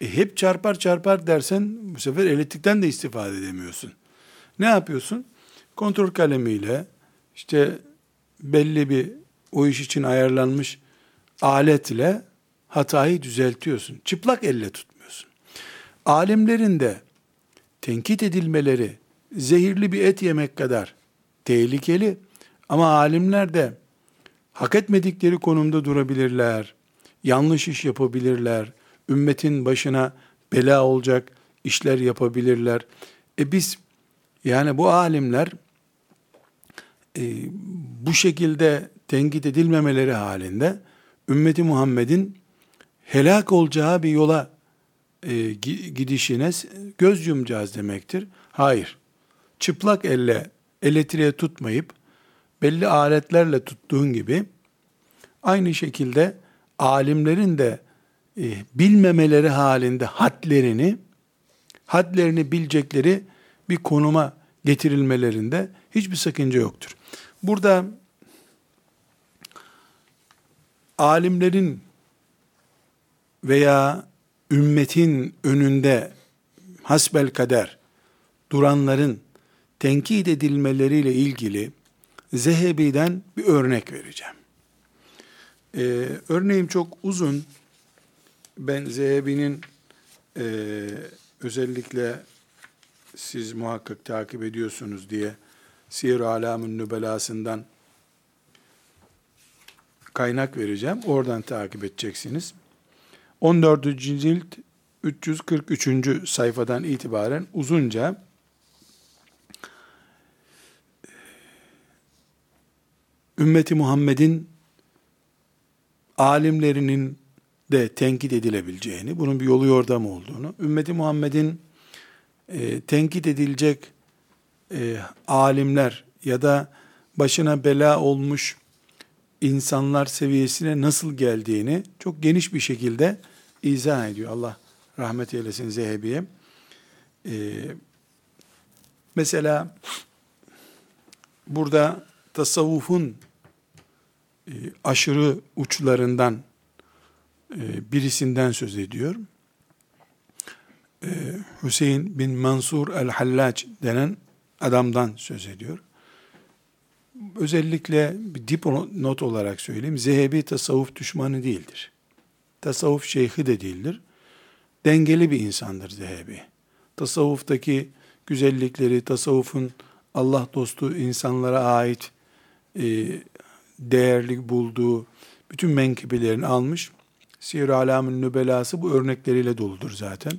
E hep çarpar çarpar dersen bu sefer elektrikten de istifade edemiyorsun. Ne yapıyorsun? Kontrol kalemiyle işte belli bir o iş için ayarlanmış aletle hatayı düzeltiyorsun. Çıplak elle tutmuyorsun. Alimlerin de tenkit edilmeleri zehirli bir et yemek kadar tehlikeli ama alimler de hak etmedikleri konumda durabilirler. Yanlış iş yapabilirler. Ümmetin başına bela olacak işler yapabilirler. E biz yani bu alimler e, bu şekilde tenkit edilmemeleri halinde ümmeti Muhammed'in helak olacağı bir yola e, gidişine göz yumacağız demektir. Hayır. Çıplak elle elektriğe tutmayıp belli aletlerle tuttuğun gibi aynı şekilde alimlerin de e, bilmemeleri halinde hadlerini hadlerini bilecekleri bir konuma getirilmelerinde hiçbir sakınca yoktur. Burada alimlerin veya ümmetin önünde hasbel kader duranların tenkit edilmeleriyle ilgili Zehebi'den bir örnek vereceğim. Ee, örneğim çok uzun. Ben Zehebi'nin e, özellikle siz muhakkak takip ediyorsunuz diye Siyer-i Alam'ın nübelasından kaynak vereceğim. Oradan takip edeceksiniz. 14. cilt 343. sayfadan itibaren uzunca ümmeti Muhammed'in alimlerinin de tenkit edilebileceğini, bunun bir yolu yordam olduğunu, ümmeti Muhammed'in e, tenkit edilecek e, alimler ya da başına bela olmuş insanlar seviyesine nasıl geldiğini çok geniş bir şekilde izah ediyor. Allah rahmet eylesin Zehebi'ye. Ee, mesela burada tasavvufun e, aşırı uçlarından e, birisinden söz ediyor. E, Hüseyin bin Mansur el-Hallac denen adamdan söz ediyor. Özellikle bir dipnot olarak söyleyeyim. Zehebi tasavvuf düşmanı değildir. Tasavvuf şeyhi de değildir. Dengeli bir insandır Zehebi. Tasavvuftaki güzellikleri, tasavvufun Allah dostu insanlara ait e, değerli bulduğu bütün menkıbelerini almış. Siyer Alam'ın nübelası bu örnekleriyle doludur zaten.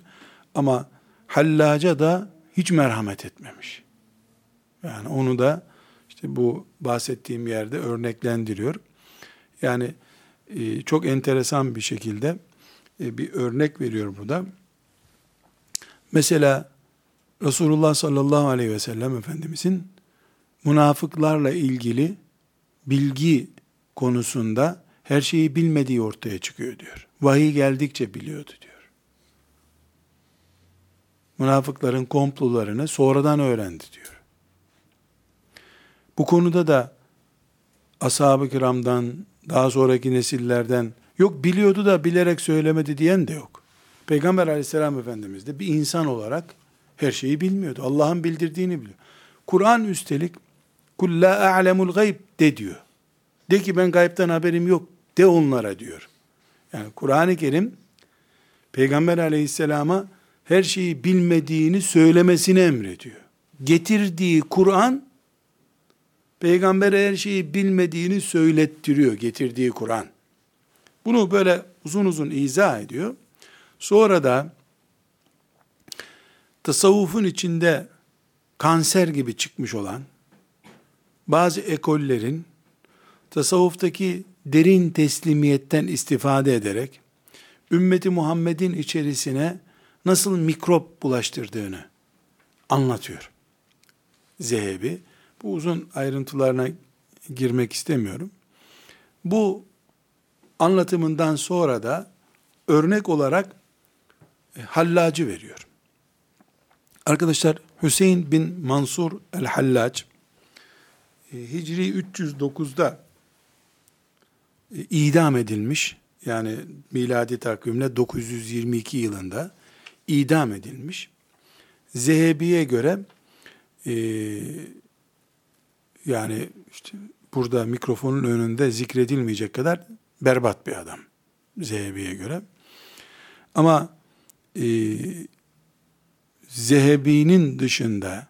Ama Hallaca da hiç merhamet etmemiş. Yani onu da bu bahsettiğim yerde örneklendiriyor. Yani e, çok enteresan bir şekilde e, bir örnek veriyor burada. Mesela Resulullah sallallahu aleyhi ve sellem Efendimizin münafıklarla ilgili bilgi konusunda her şeyi bilmediği ortaya çıkıyor diyor. Vahiy geldikçe biliyordu diyor. Münafıkların komplolarını sonradan öğrendi diyor. Bu konuda da ashab-ı kiramdan, daha sonraki nesillerden yok biliyordu da bilerek söylemedi diyen de yok. Peygamber aleyhisselam efendimiz de bir insan olarak her şeyi bilmiyordu. Allah'ın bildirdiğini biliyor. Kur'an üstelik kul la a'lemul gayb de diyor. De ki ben gaybtan haberim yok de onlara diyor. Yani Kur'an-ı Kerim Peygamber aleyhisselama her şeyi bilmediğini söylemesini emrediyor. Getirdiği Kur'an Peygamber her şeyi bilmediğini söylettiriyor getirdiği Kur'an. Bunu böyle uzun uzun izah ediyor. Sonra da tasavvufun içinde kanser gibi çıkmış olan bazı ekollerin tasavvuftaki derin teslimiyetten istifade ederek ümmeti Muhammed'in içerisine nasıl mikrop bulaştırdığını anlatıyor. Zehebi. Bu uzun ayrıntılarına girmek istemiyorum. Bu anlatımından sonra da örnek olarak e, Hallacı veriyor. Arkadaşlar Hüseyin bin Mansur el-Hallac e, Hicri 309'da e, idam edilmiş. Yani miladi takvimle 922 yılında idam edilmiş. Zehebi'ye göre yani işte burada mikrofonun önünde zikredilmeyecek kadar berbat bir adam Zehebi'ye göre. Ama e, Zehebi'nin dışında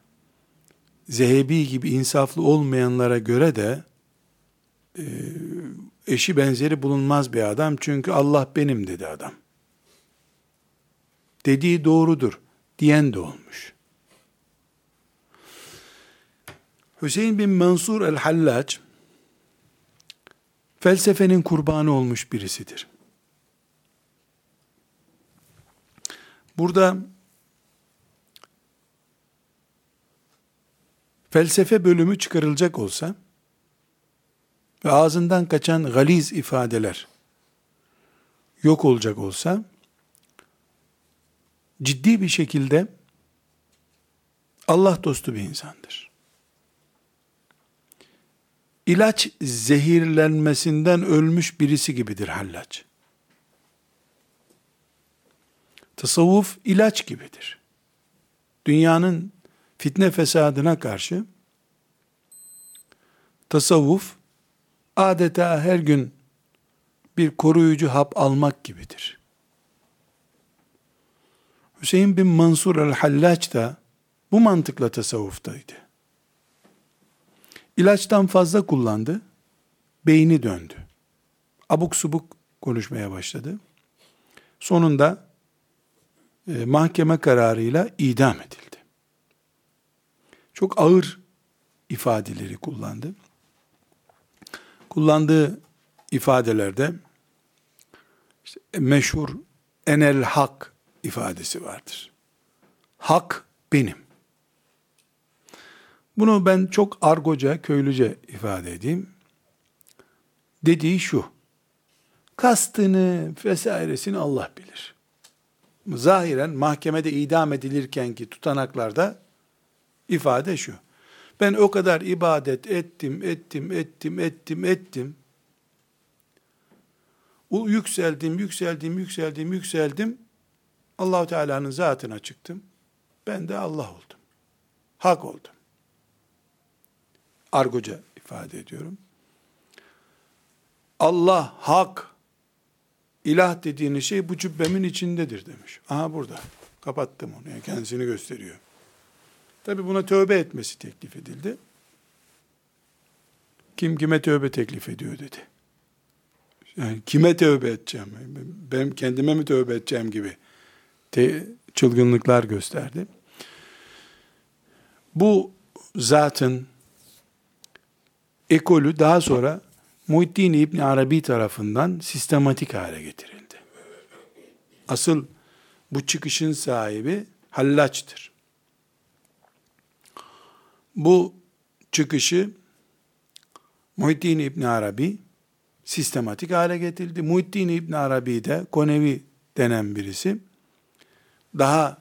Zehebi gibi insaflı olmayanlara göre de e, eşi benzeri bulunmaz bir adam. Çünkü Allah benim dedi adam. Dediği doğrudur diyen de olmuş. Hüseyin bin Mansur el-Hallac felsefenin kurbanı olmuş birisidir. Burada felsefe bölümü çıkarılacak olsa ve ağzından kaçan galiz ifadeler yok olacak olsa ciddi bir şekilde Allah dostu bir insandır. İlaç zehirlenmesinden ölmüş birisi gibidir hallaç. Tasavvuf ilaç gibidir. Dünyanın fitne fesadına karşı tasavvuf adeta her gün bir koruyucu hap almak gibidir. Hüseyin bin Mansur el-Hallaç da bu mantıkla tasavvuftaydı. İlaçtan fazla kullandı, beyni döndü. Abuk subuk konuşmaya başladı. Sonunda e, mahkeme kararıyla idam edildi. Çok ağır ifadeleri kullandı. Kullandığı ifadelerde işte meşhur enel hak ifadesi vardır. Hak benim. Bunu ben çok argoca, köylüce ifade edeyim. Dediği şu. Kastını vesairesini Allah bilir. Zahiren mahkemede idam edilirken ki tutanaklarda ifade şu. Ben o kadar ibadet ettim, ettim, ettim, ettim, ettim. O yükseldim, yükseldim, yükseldim, yükseldim. Allahu Teala'nın zatına çıktım. Ben de Allah oldum. Hak oldum. Argoca ifade ediyorum. Allah hak, ilah dediğiniz şey bu cübbemin içindedir demiş. Aha burada. Kapattım onu. Yani kendisini gösteriyor. Tabi buna tövbe etmesi teklif edildi. Kim kime tövbe teklif ediyor dedi. Yani kime tövbe edeceğim? Ben kendime mi tövbe edeceğim gibi te, çılgınlıklar gösterdi. Bu zatın ekolü daha sonra Muhittin İbni Arabi tarafından sistematik hale getirildi. Asıl bu çıkışın sahibi Hallaç'tır. Bu çıkışı Muhittin İbn Arabi sistematik hale getirdi. Muhittin İbn Arabi de Konevi denen birisi daha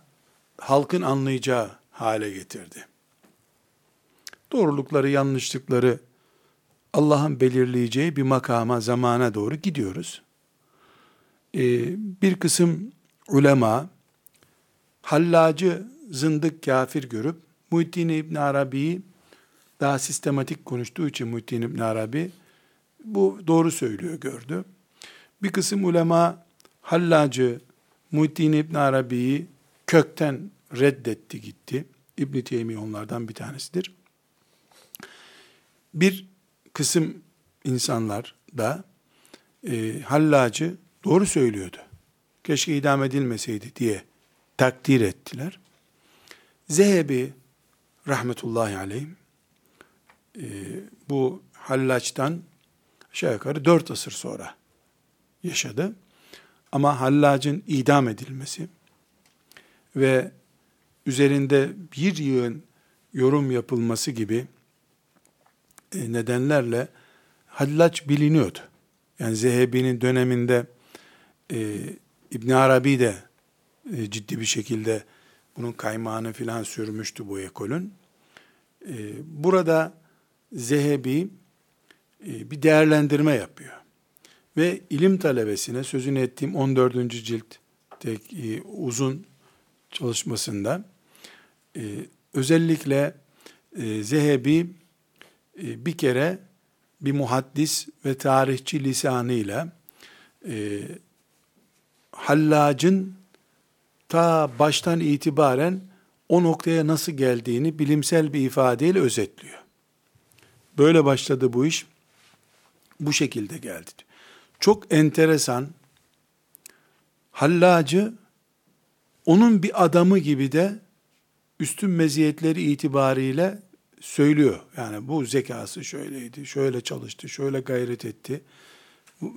halkın anlayacağı hale getirdi. Doğrulukları, yanlışlıkları Allah'ın belirleyeceği bir makama, zamana doğru gidiyoruz. Ee, bir kısım ulema hallacı zındık kafir görüp Muhittin İbn Arabi'yi daha sistematik konuştuğu için Muhittin İbn Arabi bu doğru söylüyor gördü. Bir kısım ulema hallacı Muhittin İbn Arabi'yi kökten reddetti gitti. İbn Teymi onlardan bir tanesidir. Bir kısım insanlar da e, hallacı doğru söylüyordu. Keşke idam edilmeseydi diye takdir ettiler. Zehebi rahmetullahi aleyh e, bu hallaçtan aşağı yukarı dört asır sonra yaşadı. Ama hallacın idam edilmesi ve üzerinde bir yığın yorum yapılması gibi nedenlerle hallaç biliniyordu. Yani Zehebi'nin döneminde e, İbn Arabi de e, ciddi bir şekilde bunun kaymağını filan sürmüştü bu ekolün. E, burada Zehebi e, bir değerlendirme yapıyor. Ve ilim talebesine sözünü ettiğim 14. cilt e, uzun çalışmasında e, özellikle e, Zehebi e, bir kere bir muhaddis ve tarihçi lisanıyla e, Hallac'ın ta baştan itibaren o noktaya nasıl geldiğini bilimsel bir ifadeyle özetliyor. Böyle başladı bu iş. Bu şekilde geldi. Çok enteresan. Hallacı onun bir adamı gibi de üstün meziyetleri itibariyle söylüyor. Yani bu zekası şöyleydi, şöyle çalıştı, şöyle gayret etti.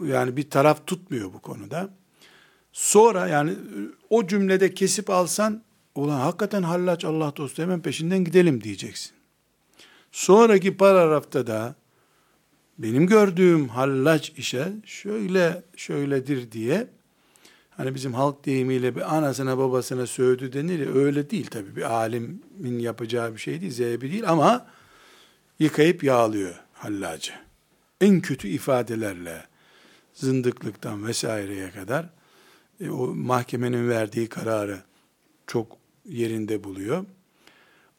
Yani bir taraf tutmuyor bu konuda. Sonra yani o cümlede kesip alsan, ulan hakikaten hallaç Allah dostu hemen peşinden gidelim diyeceksin. Sonraki paragrafta da benim gördüğüm hallaç işe şöyle şöyledir diye hani bizim halk deyimiyle bir anasına babasına sövdü denir ya öyle değil tabii bir alimin yapacağı bir şey değil zehebi değil ama yıkayıp yağlıyor hallacı. En kötü ifadelerle zındıklıktan vesaireye kadar e, o mahkemenin verdiği kararı çok yerinde buluyor.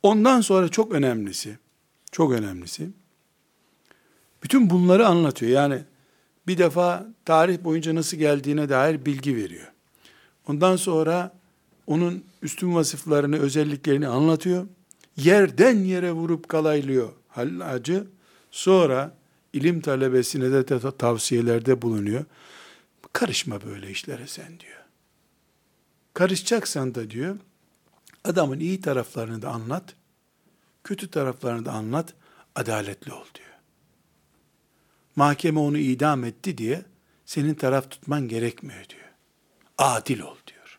Ondan sonra çok önemlisi, çok önemlisi, bütün bunları anlatıyor. Yani bir defa tarih boyunca nasıl geldiğine dair bilgi veriyor. Ondan sonra onun üstün vasıflarını, özelliklerini anlatıyor. Yerden yere vurup kalaylıyor hallacı. Sonra ilim talebesine de tavsiyelerde bulunuyor. Karışma böyle işlere sen diyor. Karışacaksan da diyor, adamın iyi taraflarını da anlat, kötü taraflarını da anlat, adaletli ol diyor. Mahkeme onu idam etti diye senin taraf tutman gerekmiyor diyor. Adil ol diyor.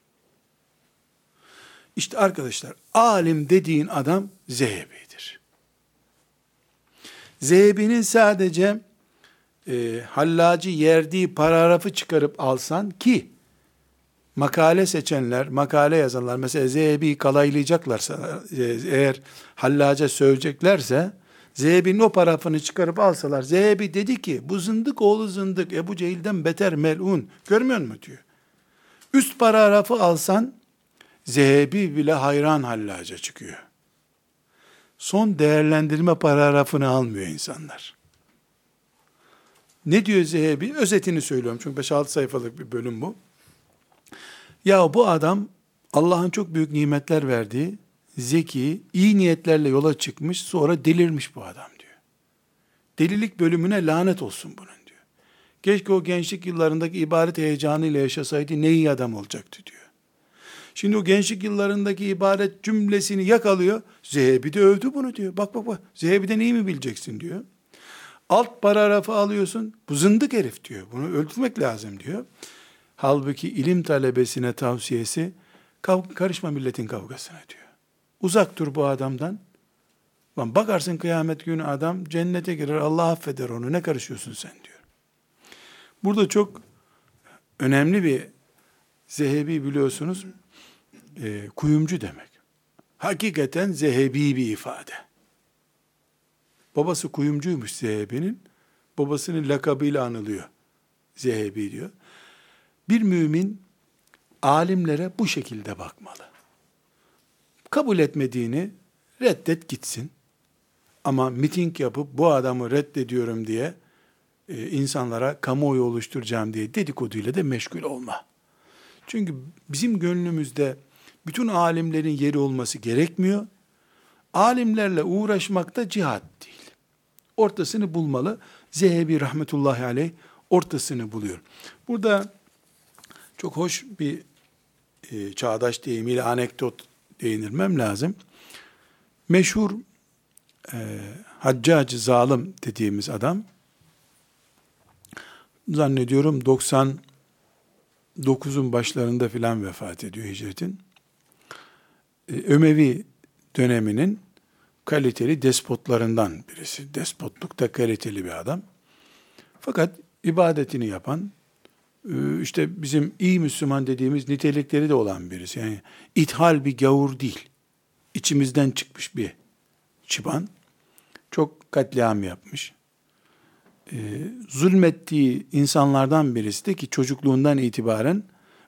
İşte arkadaşlar alim dediğin adam Zehebi'dir. Zehebi'nin sadece e, hallacı yerdiği paragrafı çıkarıp alsan ki makale seçenler, makale yazanlar mesela Zehebi kalaylayacaklarsa e, eğer hallaca söyleyeceklerse Zehebi'nin o paragrafını çıkarıp alsalar Zehebi dedi ki bu zındık oğlu zındık Ebu Cehil'den beter melun görmüyor musun diyor. Üst paragrafı alsan Zehebi bile hayran hallaca çıkıyor. Son değerlendirme paragrafını almıyor insanlar. Ne diyor Zehebi? Özetini söylüyorum çünkü 5-6 sayfalık bir bölüm bu. Ya bu adam Allah'ın çok büyük nimetler verdiği, zeki, iyi niyetlerle yola çıkmış, sonra delirmiş bu adam diyor. Delilik bölümüne lanet olsun bunun diyor. Keşke o gençlik yıllarındaki ibadet heyecanıyla yaşasaydı ne iyi adam olacaktı diyor. Şimdi o gençlik yıllarındaki ibadet cümlesini yakalıyor. Zehebi de övdü bunu diyor. Bak bak bak Zehebi'den iyi mi bileceksin diyor. Alt paragrafı alıyorsun. Bu zındık herif diyor. Bunu öldürmek lazım diyor. Halbuki ilim talebesine tavsiyesi karışma milletin kavgasına diyor. Uzak dur bu adamdan. Lan bakarsın kıyamet günü adam cennete girer Allah affeder onu ne karışıyorsun sen diyor. Burada çok önemli bir zehebi biliyorsunuz e, kuyumcu demek. Hakikaten zehebi bir ifade. Babası kuyumcuymuş Zehebi'nin. Babasının lakabıyla anılıyor. Zehebi diyor. Bir mümin alimlere bu şekilde bakmalı. Kabul etmediğini reddet gitsin. Ama miting yapıp bu adamı reddediyorum diye e, insanlara kamuoyu oluşturacağım diye dedikoduyla da meşgul olma. Çünkü bizim gönlümüzde bütün alimlerin yeri olması gerekmiyor. Alimlerle uğraşmak da cihat değil. Ortasını bulmalı. Zehebi rahmetullahi aleyh ortasını buluyor. Burada çok hoş bir e, çağdaş deyimiyle anekdot değinirmem lazım. Meşhur e, haccacı zalim dediğimiz adam zannediyorum 99'un başlarında filan vefat ediyor hicretin. E, Ömevi döneminin kaliteli despotlarından birisi. Despotlukta kaliteli bir adam. Fakat ibadetini yapan, işte bizim iyi Müslüman dediğimiz nitelikleri de olan birisi. Yani ithal bir gavur değil. İçimizden çıkmış bir çıban. Çok katliam yapmış. Ee, zulmettiği insanlardan birisi de ki çocukluğundan itibaren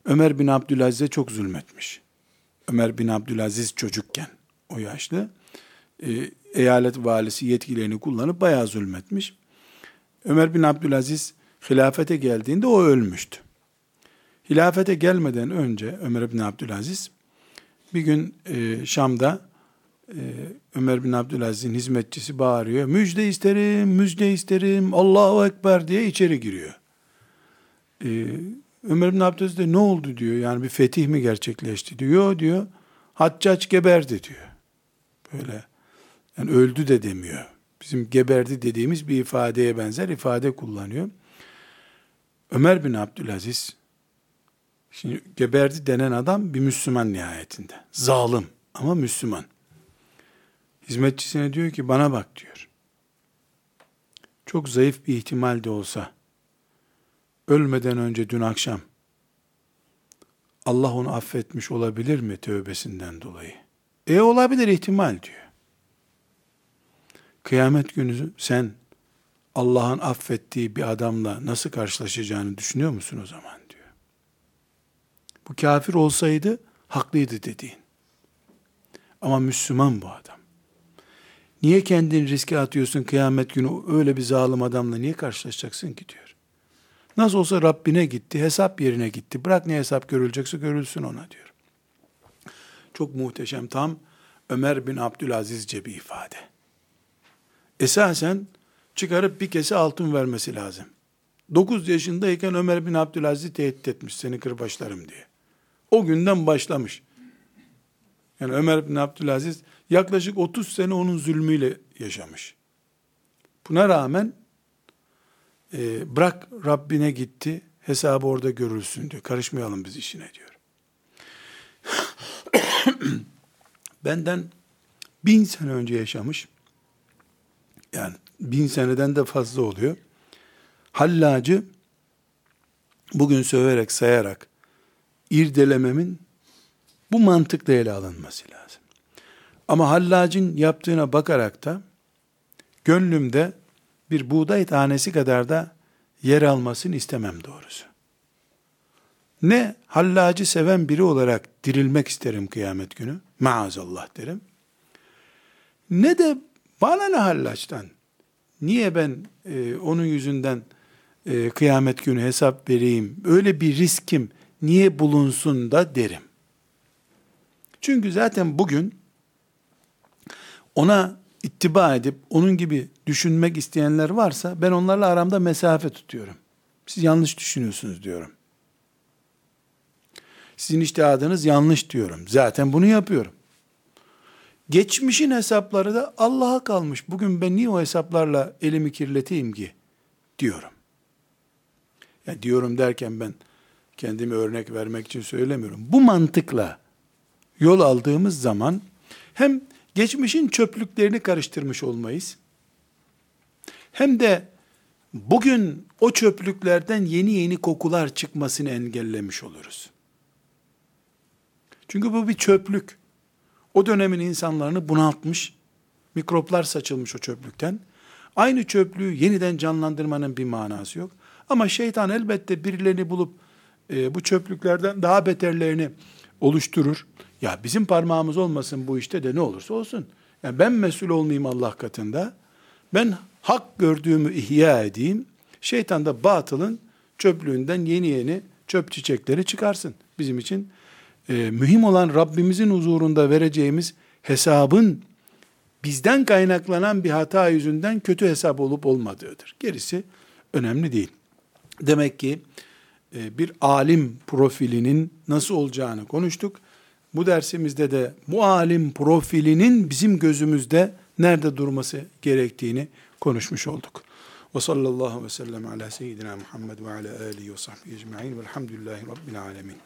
Ömer bin Abdülaziz'e çok zulmetmiş. Ömer bin Abdülaziz çocukken o yaşlı e, eyalet valisi yetkilerini kullanıp bayağı zulmetmiş. Ömer bin Abdülaziz hilafete geldiğinde o ölmüştü. Hilafete gelmeden önce Ömer bin Abdülaziz bir gün e, Şam'da e, Ömer bin Abdülaziz'in hizmetçisi bağırıyor. Müjde isterim, müjde isterim, Allahu Ekber diye içeri giriyor. E, Ömer bin Abdülaziz de ne oldu diyor. Yani bir fetih mi gerçekleşti diyor. diyor. Haccaç geberdi diyor. Böyle yani öldü de demiyor. Bizim geberdi dediğimiz bir ifadeye benzer ifade kullanıyor. Ömer bin Abdülaziz şimdi geberdi denen adam bir Müslüman nihayetinde. Zalim ama Müslüman. Hizmetçisine diyor ki bana bak diyor. Çok zayıf bir ihtimal de olsa ölmeden önce dün akşam Allah onu affetmiş olabilir mi tövbesinden dolayı? E olabilir ihtimal diyor. Kıyamet günü sen Allah'ın affettiği bir adamla nasıl karşılaşacağını düşünüyor musun o zaman diyor. Bu kafir olsaydı haklıydı dediğin. Ama Müslüman bu adam. Niye kendini riske atıyorsun kıyamet günü öyle bir zalim adamla niye karşılaşacaksın ki diyor. Nasıl olsa Rabbine gitti, hesap yerine gitti. Bırak ne hesap görülecekse görülsün ona diyor. Çok muhteşem tam Ömer bin Abdülazizce bir ifade. Esasen çıkarıp bir kese altın vermesi lazım. 9 yaşındayken Ömer bin Abdülaziz tehdit etmiş seni kırbaçlarım diye. O günden başlamış. Yani Ömer bin Abdülaziz yaklaşık 30 sene onun zulmüyle yaşamış. Buna rağmen e, bırak Rabbine gitti, hesabı orada görülsün diyor. Karışmayalım biz işine diyor. *coughs* Benden bin sene önce yaşamış, yani bin seneden de fazla oluyor. Hallacı bugün söverek, sayarak irdelememin bu mantıkla ele alınması lazım. Ama hallacın yaptığına bakarak da gönlümde bir buğday tanesi kadar da yer almasını istemem doğrusu. Ne hallacı seven biri olarak dirilmek isterim kıyamet günü. Maazallah derim. Ne de bana ne hallaçtan? Niye ben e, onun yüzünden e, kıyamet günü hesap vereyim? Öyle bir riskim niye bulunsun da derim. Çünkü zaten bugün ona ittiba edip onun gibi düşünmek isteyenler varsa ben onlarla aramda mesafe tutuyorum. Siz yanlış düşünüyorsunuz diyorum. Sizin iştihadınız yanlış diyorum. Zaten bunu yapıyorum. Geçmişin hesapları da Allah'a kalmış. Bugün ben niye o hesaplarla elimi kirleteyim ki? Diyorum. Yani diyorum derken ben kendimi örnek vermek için söylemiyorum. Bu mantıkla yol aldığımız zaman hem geçmişin çöplüklerini karıştırmış olmayız. Hem de bugün o çöplüklerden yeni yeni kokular çıkmasını engellemiş oluruz. Çünkü bu bir çöplük. O dönemin insanlarını bunaltmış, mikroplar saçılmış o çöplükten. Aynı çöplüğü yeniden canlandırmanın bir manası yok. Ama şeytan elbette birilerini bulup e, bu çöplüklerden daha beterlerini oluşturur. Ya bizim parmağımız olmasın bu işte de ne olursa olsun. Yani ben mesul olmayayım Allah katında. Ben hak gördüğümü ihya edeyim. Şeytan da batılın çöplüğünden yeni yeni çöp çiçekleri çıkarsın. Bizim için e, mühim olan Rabbimizin huzurunda vereceğimiz hesabın bizden kaynaklanan bir hata yüzünden kötü hesap olup olmadığıdır. Gerisi önemli değil. Demek ki e, bir alim profilinin nasıl olacağını konuştuk. Bu dersimizde de bu alim profilinin bizim gözümüzde nerede durması gerektiğini konuşmuş olduk. Ve sallallahu ve sellem ala seyyidina Muhammed ve ala alihi ve sahbihi ecma'in velhamdülillahi rabbil alemin.